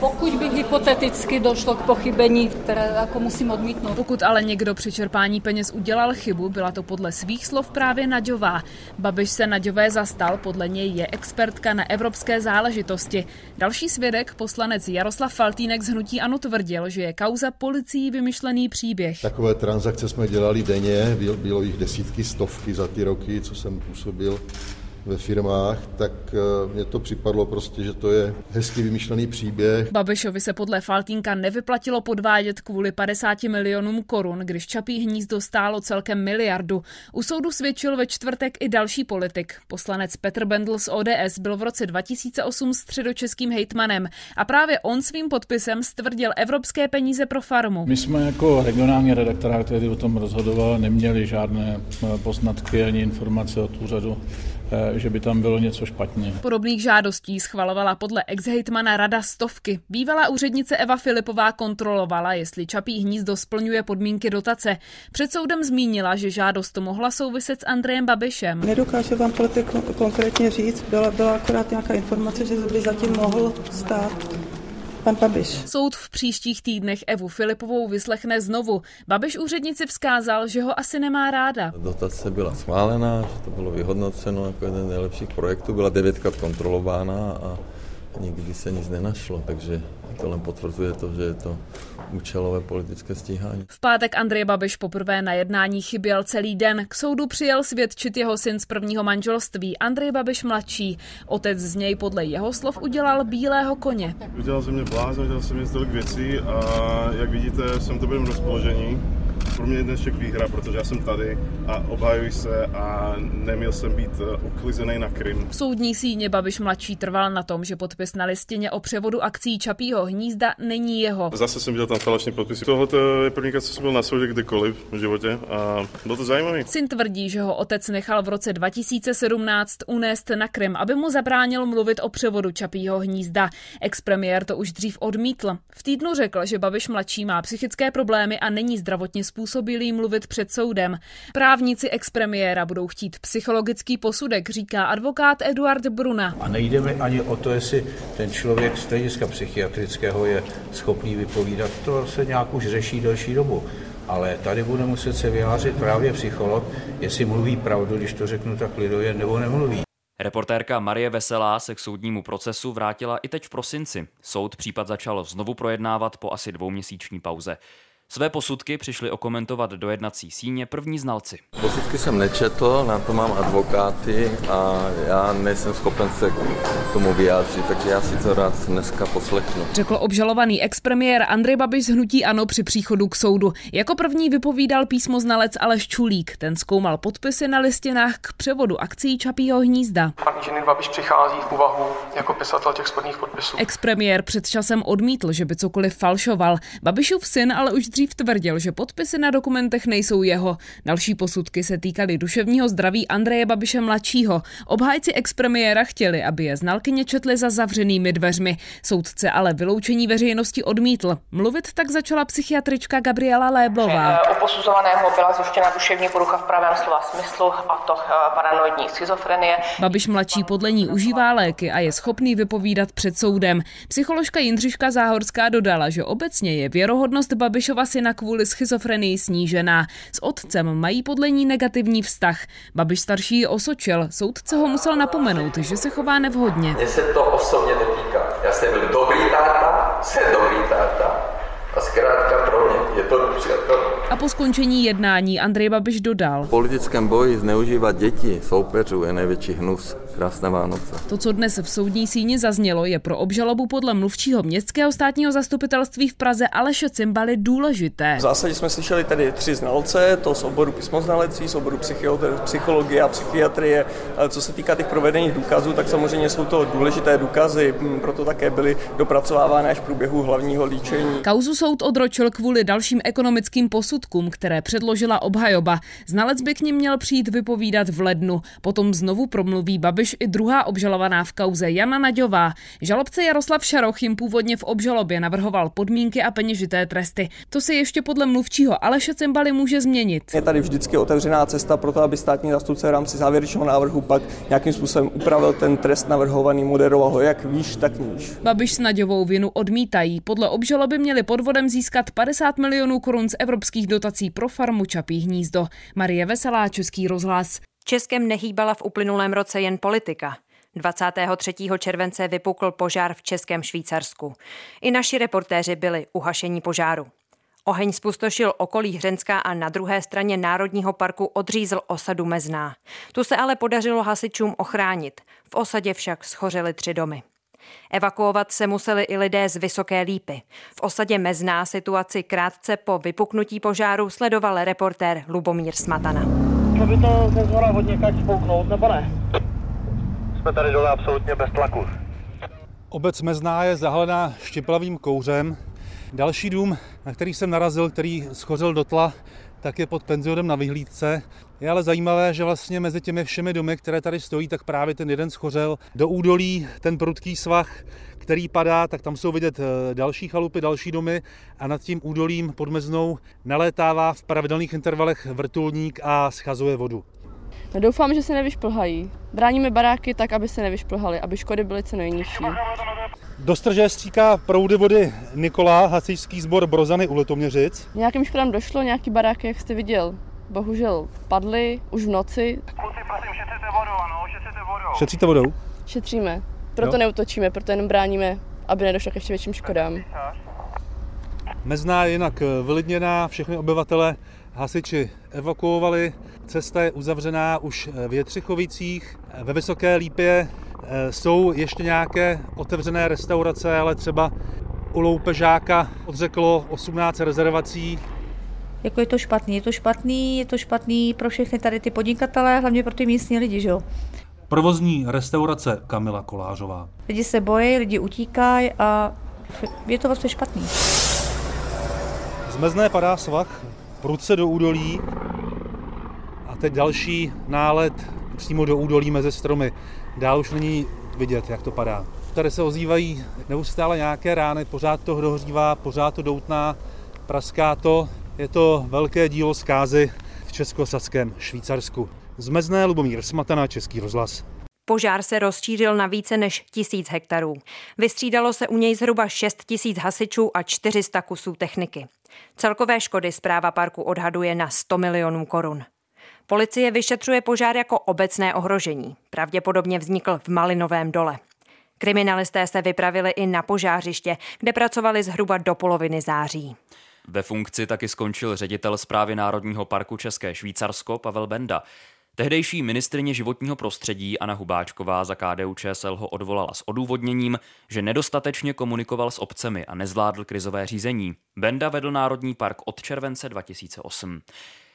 [SPEAKER 38] Pokud by hypoteticky došlo k pochybení, které jako musím odmítnout.
[SPEAKER 35] Pokud ale někdo při čerpání peněz udělal chybu, byla to podle svých slov právě Naďová. Babiš se Naďové zastal, podle něj je expertka na evropské záležitosti. Další svědek, poslanec Jaroslav Faltýnek z Hnutí Ano tvrdil, že je kauza policií vymyšlený příběh.
[SPEAKER 39] Takové transakce jsme dělali denně, bylo jich desítky, stovky za ty roky, co jsem působil wheel ve firmách, tak eh, mně to připadlo prostě, že to je hezky vymyšlený příběh.
[SPEAKER 35] Babišovi se podle Faltínka nevyplatilo podvádět kvůli 50 milionům korun, když Čapí hnízdo stálo celkem miliardu. U soudu svědčil ve čtvrtek i další politik. Poslanec Petr Bendl z ODS byl v roce 2008 středočeským hejtmanem a právě on svým podpisem stvrdil evropské peníze pro farmu.
[SPEAKER 37] My jsme jako regionální redaktorát, který o tom rozhodoval, neměli žádné eh, poznatky ani informace od úřadu že by tam bylo něco špatně.
[SPEAKER 35] Podobných žádostí schvalovala podle ex-hejtmana Rada stovky. Bývalá úřednice Eva Filipová kontrolovala, jestli Čapí hnízdo splňuje podmínky dotace. Před soudem zmínila, že žádost mohla souviset s Andrejem Babišem.
[SPEAKER 38] Nedokážu vám politik konkrétně říct, byla, byla akorát nějaká informace, že by zatím mohl stát pan Babiš.
[SPEAKER 35] Soud v příštích týdnech Evu Filipovou vyslechne znovu. Babiš úřednici vzkázal, že ho asi nemá ráda.
[SPEAKER 34] Dotace byla schválená, že to bylo vyhodnoceno jako jeden z nejlepších projektů, byla devětkrát kontrolována a nikdy se nic nenašlo, takže to len potvrzuje to, že je to účelové politické stíhání.
[SPEAKER 35] V pátek Andrej Babiš poprvé na jednání chyběl celý den. K soudu přijel svědčit jeho syn z prvního manželství, Andrej Babiš mladší. Otec z něj podle jeho slov udělal bílého koně.
[SPEAKER 37] Udělal jsem mě blázen, udělal jsem mě tolik věcí a jak vidíte, jsem to byl v rozpoložení pro mě je dnešek výhra, protože já jsem tady a obhajuji se a neměl jsem být eh, uklizený na Krym.
[SPEAKER 35] V soudní síně Babiš mladší trval na tom, že podpis na listině o převodu akcí Čapího hnízda není jeho.
[SPEAKER 37] Zase jsem viděl tam falešný podpis. Tohle je první, co jsem byl na soudě kdykoliv v životě a bylo to zajímavé.
[SPEAKER 35] Syn tvrdí, že ho otec nechal v roce 2017 unést na Krym, aby mu zabránil mluvit o převodu Čapího hnízda. Expremiér to už dřív odmítl. V týdnu řekl, že Babiš mladší má psychické problémy a není zdravotně způsobilý způsobilý mluvit před soudem. Právníci expremiéra budou chtít psychologický posudek, říká advokát Eduard Bruna.
[SPEAKER 40] A nejde mi ani o to, jestli ten člověk z hlediska psychiatrického je schopný vypovídat. To se nějak už řeší delší dobu. Ale tady bude muset se vyjádřit právě psycholog, jestli mluví pravdu, když to řeknu tak lidově, nebo nemluví.
[SPEAKER 1] Reportérka Marie Veselá se k soudnímu procesu vrátila i teď v prosinci. Soud případ začal znovu projednávat po asi dvouměsíční pauze. Své posudky přišli okomentovat do jednací síně první znalci.
[SPEAKER 34] Posudky jsem nečetl, na to mám advokáty a já nejsem schopen se k tomu vyjádřit, takže já si to rád dneska poslechnu.
[SPEAKER 35] Řekl obžalovaný expremiér Andrej Babiš z Hnutí Ano při příchodu k soudu. Jako první vypovídal písmo znalec Aleš Čulík. Ten zkoumal podpisy na listinách k převodu akcí Čapího hnízda.
[SPEAKER 41] Pan inženýr Babiš přichází v úvahu jako pisatel těch spodních podpisů.
[SPEAKER 35] Expremiér před časem odmítl, že by cokoliv falšoval. Babišův syn ale už dřív tvrdil, že podpisy na dokumentech nejsou jeho. Další posudky se týkaly duševního zdraví Andreje Babiše mladšího. Obhájci expremiéra chtěli, aby je znalkyně četli za zavřenými dveřmi. Soudce ale vyloučení veřejnosti odmítl. Mluvit tak začala psychiatrička Gabriela Léblová.
[SPEAKER 42] U posuzovaného byla zjištěna duševní porucha v pravém slova smyslu, a to eh, paranoidní schizofrenie.
[SPEAKER 35] Babiš mladší podle ní užívá léky a je schopný vypovídat před soudem. Psycholožka Jindřiška Záhorská dodala, že obecně je věrohodnost Babišova syna kvůli schizofrenii snížená. S otcem mají podle ní negativní vztah. Babiš starší osočil, soudce ho musel napomenout, že se chová nevhodně.
[SPEAKER 43] Mně se to osobně netýká. Já jsem byl dobrý táta, jsem dobrý táta. A zkrátka pro mě je to nepřijatelné.
[SPEAKER 35] A po skončení jednání Andrej Babiš dodal.
[SPEAKER 34] V politickém boji zneužívat děti soupeřů je největší hnus. Krásné Vánoce.
[SPEAKER 35] To, co dnes v soudní síni zaznělo, je pro obžalobu podle mluvčího městského státního zastupitelství v Praze Aleše Cimbaly důležité.
[SPEAKER 36] V zásadě jsme slyšeli tedy tři znalce, to z oboru písmoznalectví, z oboru psychologie a psychiatrie. Co se týká těch provedených důkazů, tak samozřejmě jsou to důležité důkazy, proto také byly dopracovávány až v průběhu hlavního líčení.
[SPEAKER 35] Kauzu soud odročil kvůli dalším ekonomickým posudkům, které předložila obhajoba. Znalec by k ním měl přijít vypovídat v lednu. Potom znovu promluví Babiš i druhá obžalovaná v kauze Jana Naďová. Žalobce Jaroslav Šaroch jim původně v obžalobě navrhoval podmínky a peněžité tresty. To se ještě podle mluvčího Aleše Cimbaly může změnit.
[SPEAKER 36] Je tady vždycky otevřená cesta pro to, aby státní zástupce v rámci závěrečného návrhu pak nějakým způsobem upravil ten trest navrhovaný, moderoval ho jak výš, tak níž.
[SPEAKER 35] Babiš s Naďovou vinu odmítají. Podle obžaloby měli podvodem získat 50 milionů korun z evropských dotací pro farmu Čapí hnízdo. Marie Veselá, Český rozhlas.
[SPEAKER 2] Českem nehýbala v uplynulém roce jen politika. 23. července vypukl požár v Českém Švýcarsku. I naši reportéři byli uhašení požáru. Oheň spustošil okolí Hřenska a na druhé straně Národního parku odřízl osadu Mezná. Tu se ale podařilo hasičům ochránit. V osadě však schořely tři domy. Evakuovat se museli i lidé z Vysoké Lípy. V osadě Mezná situaci krátce po vypuknutí požáru sledoval reportér Lubomír Smatana.
[SPEAKER 44] Co by to ze zhora hodně kať spouknout, nebo ne? Jsme tady dole absolutně bez tlaku.
[SPEAKER 45] Obec Mezná je zahalená štěplavým kouřem. Další dům, na který jsem narazil, který schořel do tla, tak je pod penzionem na vyhlídce. Je ale zajímavé, že vlastně mezi těmi všemi domy, které tady stojí, tak právě ten jeden schořel do údolí, ten prudký svah, který padá, tak tam jsou vidět další chalupy, další domy a nad tím údolím pod meznou nalétává v pravidelných intervalech vrtulník a schazuje vodu.
[SPEAKER 46] No doufám, že se nevyšplhají. Bráníme baráky tak, aby se nevyšplhaly, aby škody byly co nejnižší.
[SPEAKER 45] Do strže stříká proudy vody Nikola, hasičský sbor Brozany u Litoměřic.
[SPEAKER 46] Nějakým škodám došlo, nějaký baráky, jak jste viděl, bohužel padly už v noci.
[SPEAKER 44] Kluci, prosím, šetřete vodou, ano, šetřete vodou.
[SPEAKER 45] Šetříte vodou?
[SPEAKER 46] Šetříme, proto jo. neutočíme, proto jenom bráníme, aby nedošlo k ještě větším škodám.
[SPEAKER 45] Mezná je jinak vylidněná, všechny obyvatele hasiči evakuovali. Cesta je uzavřená už v Jetřichovicích. Ve Vysoké Lípě jsou ještě nějaké otevřené restaurace, ale třeba u Loupežáka odřeklo 18 rezervací.
[SPEAKER 29] Jako je to špatný, je to špatný, je to špatný pro všechny tady ty podnikatele, hlavně pro ty místní lidi, že jo?
[SPEAKER 45] Provozní restaurace Kamila Kolářová.
[SPEAKER 29] Lidi se bojí, lidi utíkají a je to vlastně špatný.
[SPEAKER 45] Z mezné padá svah, prudce do údolí a teď další nálet přímo do údolí mezi stromy. Dál už není vidět, jak to padá. Tady se ozývají neustále nějaké rány, pořád to dohřívá, pořád to doutná, praská to. Je to velké dílo zkázy v českosaském Švýcarsku. Z Mezné Lubomír Smatana, Český rozhlas.
[SPEAKER 2] Požár se rozšířil na více než tisíc hektarů. Vystřídalo se u něj zhruba 6 tisíc hasičů a 400 kusů techniky. Celkové škody zpráva parku odhaduje na 100 milionů korun. Policie vyšetřuje požár jako obecné ohrožení. Pravděpodobně vznikl v Malinovém dole. Kriminalisté se vypravili i na požářiště, kde pracovali zhruba do poloviny září.
[SPEAKER 1] Ve funkci taky skončil ředitel zprávy Národního parku České Švýcarsko Pavel Benda. Tehdejší ministrině životního prostředí Anna Hubáčková za KDU ČSL ho odvolala s odůvodněním, že nedostatečně komunikoval s obcemi a nezvládl krizové řízení. Benda vedl Národní park od července 2008.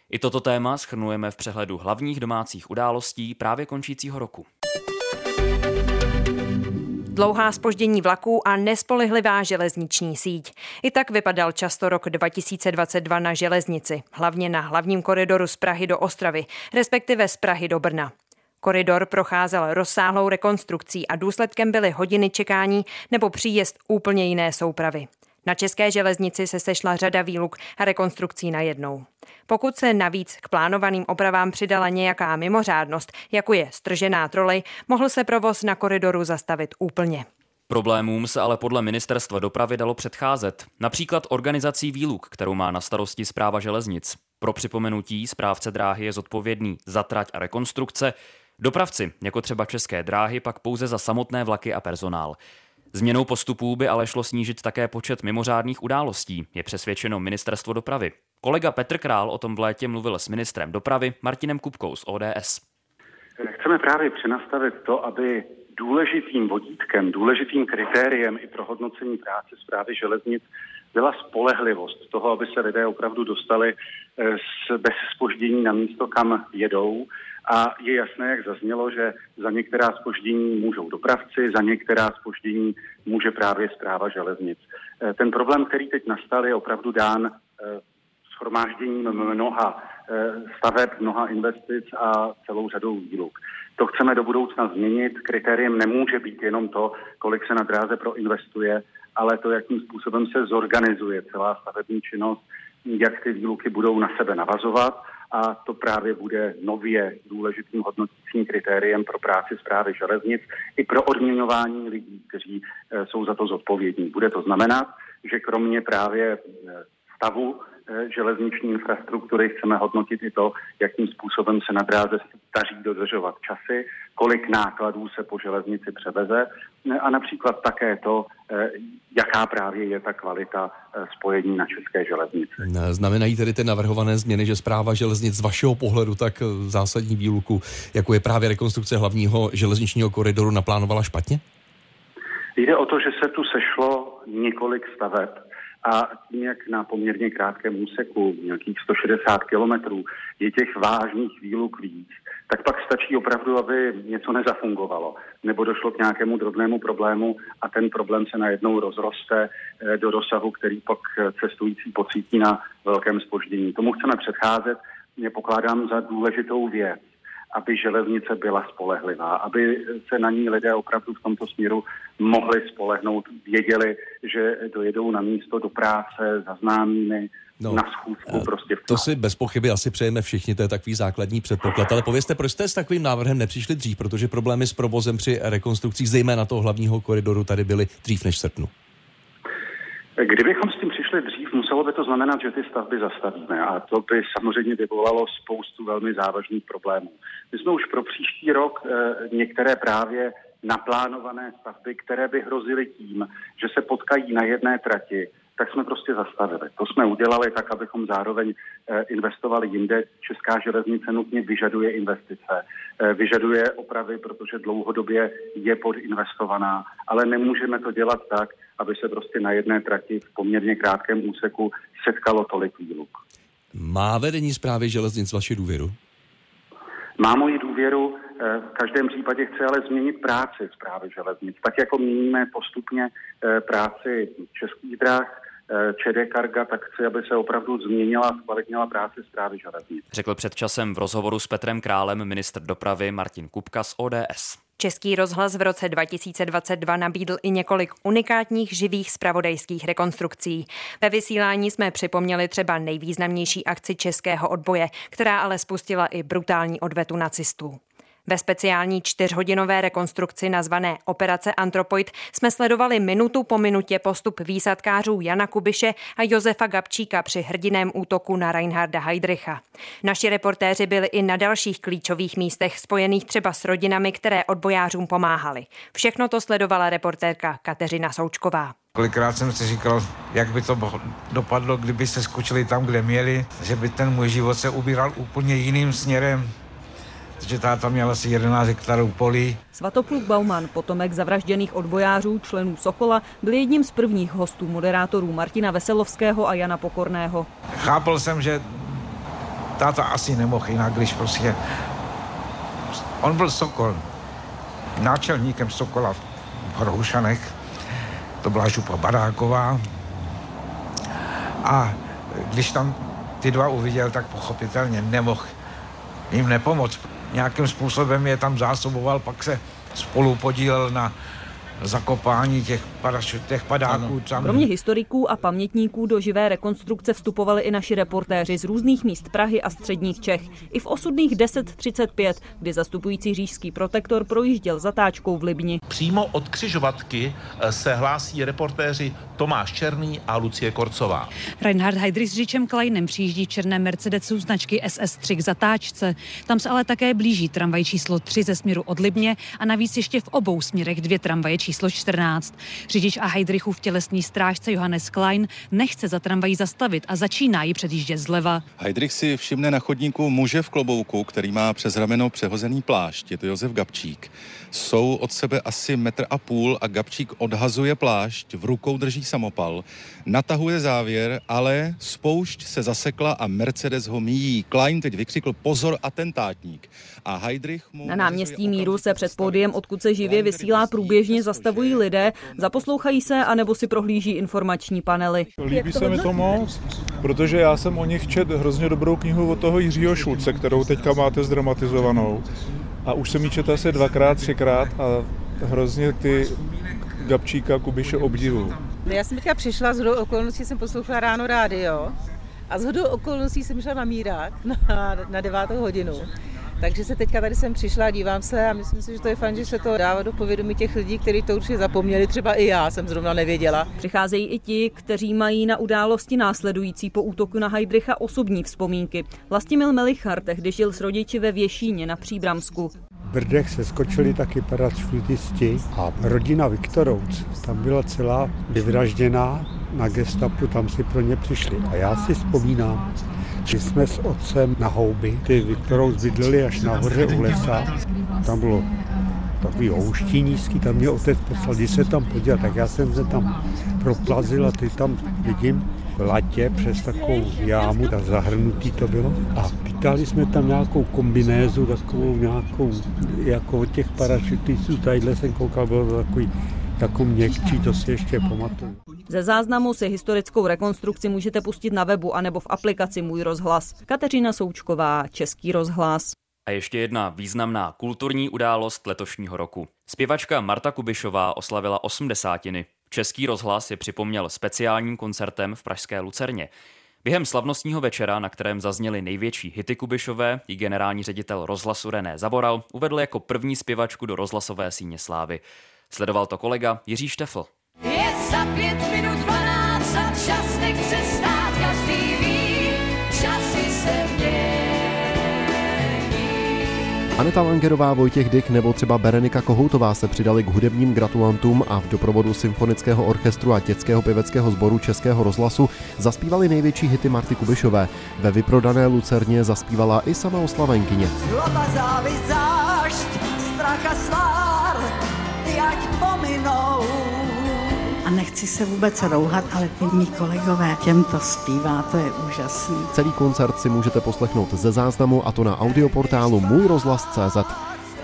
[SPEAKER 1] I toto téma schrnujeme v přehledu hlavních domácích událostí právě končícího roku.
[SPEAKER 2] Dlouhá spoždění vlaků a nespolehlivá železniční síť. I tak vypadal často rok 2022 na železnici, hlavně na hlavním koridoru z Prahy do Ostravy, respektive z Prahy do Brna. Koridor procházel rozsáhlou rekonstrukcí a důsledkem byly hodiny čekání nebo příjezd úplně jiné soupravy. Na české železnici se sešla řada výluk a rekonstrukcí najednou. Pokud se navíc k plánovaným opravám přidala nějaká mimořádnost, jako je stržená trolej, mohl se provoz na koridoru zastavit úplně.
[SPEAKER 1] Problémům se ale podle ministerstva dopravy dalo předcházet, například organizací výluk, kterou má na starosti zpráva železnic. Pro připomenutí správce dráhy je zodpovědný za trať a rekonstrukce, dopravci, jako třeba české dráhy, pak pouze za samotné vlaky a personál. Změnou postupů by ale šlo snížit také počet mimořádných událostí, je přesvědčeno ministerstvo dopravy. Kolega Petr Král o tom v létě mluvil s ministrem dopravy Martinem Kupkou z ODS.
[SPEAKER 47] Chceme právě přenastavit to, aby důležitým vodítkem, důležitým kritériem i pro hodnocení práce zprávy železnic byla spolehlivost toho, aby se lidé opravdu dostali eh, bez spoždění na místo, kam jedou a je jasné, jak zaznělo, že za některá spoždění můžou dopravci, za některá spoždění může právě zpráva železnic. Eh, ten problém, který teď nastal, je opravdu dán eh, shromážděním mnoha eh, staveb, mnoha investic a celou řadou výluk. To chceme do budoucna změnit. Kritériem nemůže být jenom to, kolik se na dráze proinvestuje, ale to, jakým způsobem se zorganizuje celá stavební činnost, jak ty výluky budou na sebe navazovat a to právě bude nově důležitým hodnotícím kritériem pro práci zprávy železnic i pro odměňování lidí, kteří e, jsou za to zodpovědní. Bude to znamenat, že kromě právě e, stavu železniční infrastruktury chceme hodnotit i to, jakým způsobem se na dráze daří dodržovat časy, kolik nákladů se po železnici převeze a například také to, eh, jaká právě je ta kvalita eh, spojení na české železnici.
[SPEAKER 48] Znamenají tedy ty navrhované změny, že zpráva železnic z vašeho pohledu tak eh, zásadní výluku, jako je právě rekonstrukce hlavního železničního koridoru, naplánovala špatně?
[SPEAKER 47] Jde o to, že se tu sešlo několik staveb a tím, jak na poměrně krátkém úseku, nějakých 160 kilometrů, je těch vážných výluk víc, tak pak stačí opravdu, aby něco nezafungovalo, nebo došlo k nějakému drobnému problému a ten problém se najednou rozroste eh, do rozsahu, který pak cestující pocítí na velkém spoždění. Tomu chceme předcházet, mě pokládám za důležitou věc aby železnice byla spolehlivá, aby se na ní lidé opravdu v tomto směru mohli spolehnout, věděli, že dojedou na místo do práce za známými, No, na schůzku prostě.
[SPEAKER 48] To si bez pochyby asi přejeme všichni, to je takový základní předpoklad. Ale povězte, proč jste s takovým návrhem nepřišli dřív, protože problémy s provozem při rekonstrukcích, zejména toho hlavního koridoru, tady byly dřív než v srpnu.
[SPEAKER 47] Kdybychom s tím přišli dřív, muselo by to znamenat, že ty stavby zastavíme a to by samozřejmě vyvolalo spoustu velmi závažných problémů. My jsme už pro příští rok e, některé právě naplánované stavby, které by hrozily tím, že se potkají na jedné trati, tak jsme prostě zastavili. To jsme udělali tak, abychom zároveň eh, investovali jinde. Česká železnice nutně vyžaduje investice, eh, vyžaduje opravy, protože dlouhodobě je podinvestovaná, ale nemůžeme to dělat tak, aby se prostě na jedné trati v poměrně krátkém úseku setkalo tolik výluk.
[SPEAKER 48] Má vedení zprávy železnic vaši důvěru?
[SPEAKER 47] Má moji důvěru, eh, v každém případě chce ale změnit práci zprávy železnic. Tak jako měníme postupně práci českých dráh, ČD Karga, tak chci, aby se opravdu změnila a zkvalitnila práce zprávy železnic.
[SPEAKER 1] Řekl před časem v rozhovoru s Petrem Králem ministr dopravy Martin Kupka z ODS.
[SPEAKER 2] Český rozhlas v roce 2022 nabídl i několik unikátních živých spravodajských rekonstrukcí. Ve vysílání jsme připomněli třeba nejvýznamnější akci českého odboje, která ale spustila i brutální odvetu nacistů. Ve speciální čtyřhodinové rekonstrukci nazvané Operace Antropoid jsme sledovali minutu po minutě postup výsadkářů Jana Kubiše a Josefa Gabčíka při hrdiném útoku na Reinharda Heydricha. Naši reportéři byli i na dalších klíčových místech spojených třeba s rodinami, které odbojářům pomáhali. Všechno to sledovala reportérka Kateřina Součková.
[SPEAKER 49] Kolikrát jsem si říkal, jak by to dopadlo, kdyby se skočili tam, kde měli, že by ten můj život se ubíral úplně jiným směrem protože táta měl asi 11 hektarů polí.
[SPEAKER 50] Svatopluk Bauman, potomek zavražděných odbojářů, členů Sokola, byl jedním z prvních hostů moderátorů Martina Veselovského a Jana Pokorného.
[SPEAKER 49] Chápal jsem, že táta asi nemohl jinak, když prostě... On byl Sokol, náčelníkem Sokola v Horhušanech, to byla župa Baráková. A když tam ty dva uviděl, tak pochopitelně nemohl jim nepomoct nějakým způsobem je tam zásoboval, pak se spolu podílel na zakopání těch, parašut, těch padáků.
[SPEAKER 50] Tam. Kromě historiků a pamětníků do živé rekonstrukce vstupovali i naši reportéři z různých míst Prahy a středních Čech. I v osudných 10.35, kdy zastupující říšský protektor projížděl zatáčkou v Libni.
[SPEAKER 51] Přímo od křižovatky eh, se hlásí reportéři Tomáš Černý a Lucie Korcová.
[SPEAKER 52] Reinhard Heydrich s Richem Kleinem přijíždí černé Mercedesu značky SS3 k zatáčce. Tam se ale také blíží tramvaj číslo 3 ze směru od Libně a navíc ještě v obou směrech dvě tramvaje číslo 14. Řidič a Heidrichův tělesný strážce Johannes Klein nechce za tramvají zastavit a začíná ji předjíždět zleva.
[SPEAKER 53] Heidrich si všimne na chodníku muže v klobouku, který má přes rameno přehozený plášť. Je to Josef Gabčík. Jsou od sebe asi metr a půl a Gabčík odhazuje plášť, v rukou drží samopal, natahuje závěr, ale spoušť se zasekla a Mercedes ho míjí. Klein teď vykřikl pozor atentátník. A Heidrich mu...
[SPEAKER 50] Na náměstí Míru se před pódiem, odkud se živě vysílá průběžně zastavují lidé, zaposlouchají se anebo si prohlíží informační panely.
[SPEAKER 54] Líbí se mi to moc, protože já jsem o nich čet hrozně dobrou knihu od toho Jiřího Šulce, kterou teďka máte zdramatizovanou. A už jsem ji četl asi dvakrát, třikrát a hrozně ty Gabčíka Kubiše obdivu.
[SPEAKER 55] Já jsem teďka přišla, z hodou okolností jsem poslouchala ráno rádio a z hodou okolností jsem šla na Mírák na, na devátou hodinu. Takže se teďka tady jsem přišla, dívám se a myslím si, že to je fajn, že se to dává do povědomí těch lidí, kteří to určitě zapomněli, třeba i já jsem zrovna nevěděla.
[SPEAKER 50] Přicházejí i ti, kteří mají na události následující po útoku na Heidricha osobní vzpomínky. Vlastimil Melichar tehdy žil s rodiči ve Věšíně na Příbramsku.
[SPEAKER 56] Brdech se skočili taky parašutisti a rodina Viktorovc tam byla celá vyvražděná na gestapu, tam si pro ně přišli. A já si vzpomínám, že jsme s otcem na houby, ty Viktorovc bydleli až nahoře u lesa, tam bylo takový houští nízký, tam mě otec poslal, když se tam podívat, tak já jsem se tam proplazil a ty tam vidím latě přes takovou jámu, tak zahrnutý to bylo. A pýtali jsme tam nějakou kombinézu, takovou nějakou, jako od těch parašutistů, tadyhle jsem koukal, bylo to takový jako měkčí, to si ještě pamatuju.
[SPEAKER 50] Ze záznamu si historickou rekonstrukci můžete pustit na webu anebo v aplikaci Můj rozhlas. Kateřina Součková, Český rozhlas.
[SPEAKER 1] A ještě jedna významná kulturní událost letošního roku. Zpěvačka Marta Kubišová oslavila osmdesátiny. Český rozhlas je připomněl speciálním koncertem v Pražské Lucerně. Během slavnostního večera, na kterém zazněly největší hity Kubišové, i generální ředitel rozhlasu René Zaboral uvedl jako první zpěvačku do rozhlasové síně slávy. Sledoval to kolega Jiří Štefl. Je za pět minut 12 a čas nechce stát,
[SPEAKER 57] Aneta Langerová, Vojtěch Dyk nebo třeba Berenika Kohoutová se přidali k hudebním gratulantům a v doprovodu Symfonického orchestru a dětského pěveckého sboru Českého rozhlasu zaspívali největší hity Marty Kubišové. Ve vyprodané Lucerně zaspívala i sama oslavenkyně. Závisť, strach a ať pominou
[SPEAKER 58] a nechci se vůbec rouhat, ale ty mý kolegové těm to zpívá, to je úžasný.
[SPEAKER 57] Celý koncert si můžete poslechnout ze záznamu a to na audioportálu Můj rozhlas.cz.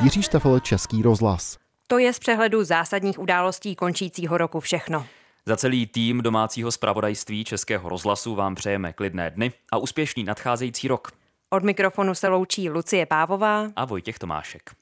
[SPEAKER 57] Jiří Štefel, Český rozhlas.
[SPEAKER 2] To je z přehledu zásadních událostí končícího roku všechno.
[SPEAKER 1] Za celý tým domácího zpravodajství Českého rozhlasu vám přejeme klidné dny a úspěšný nadcházející rok.
[SPEAKER 2] Od mikrofonu se loučí Lucie Pávová
[SPEAKER 1] a Vojtěch Tomášek.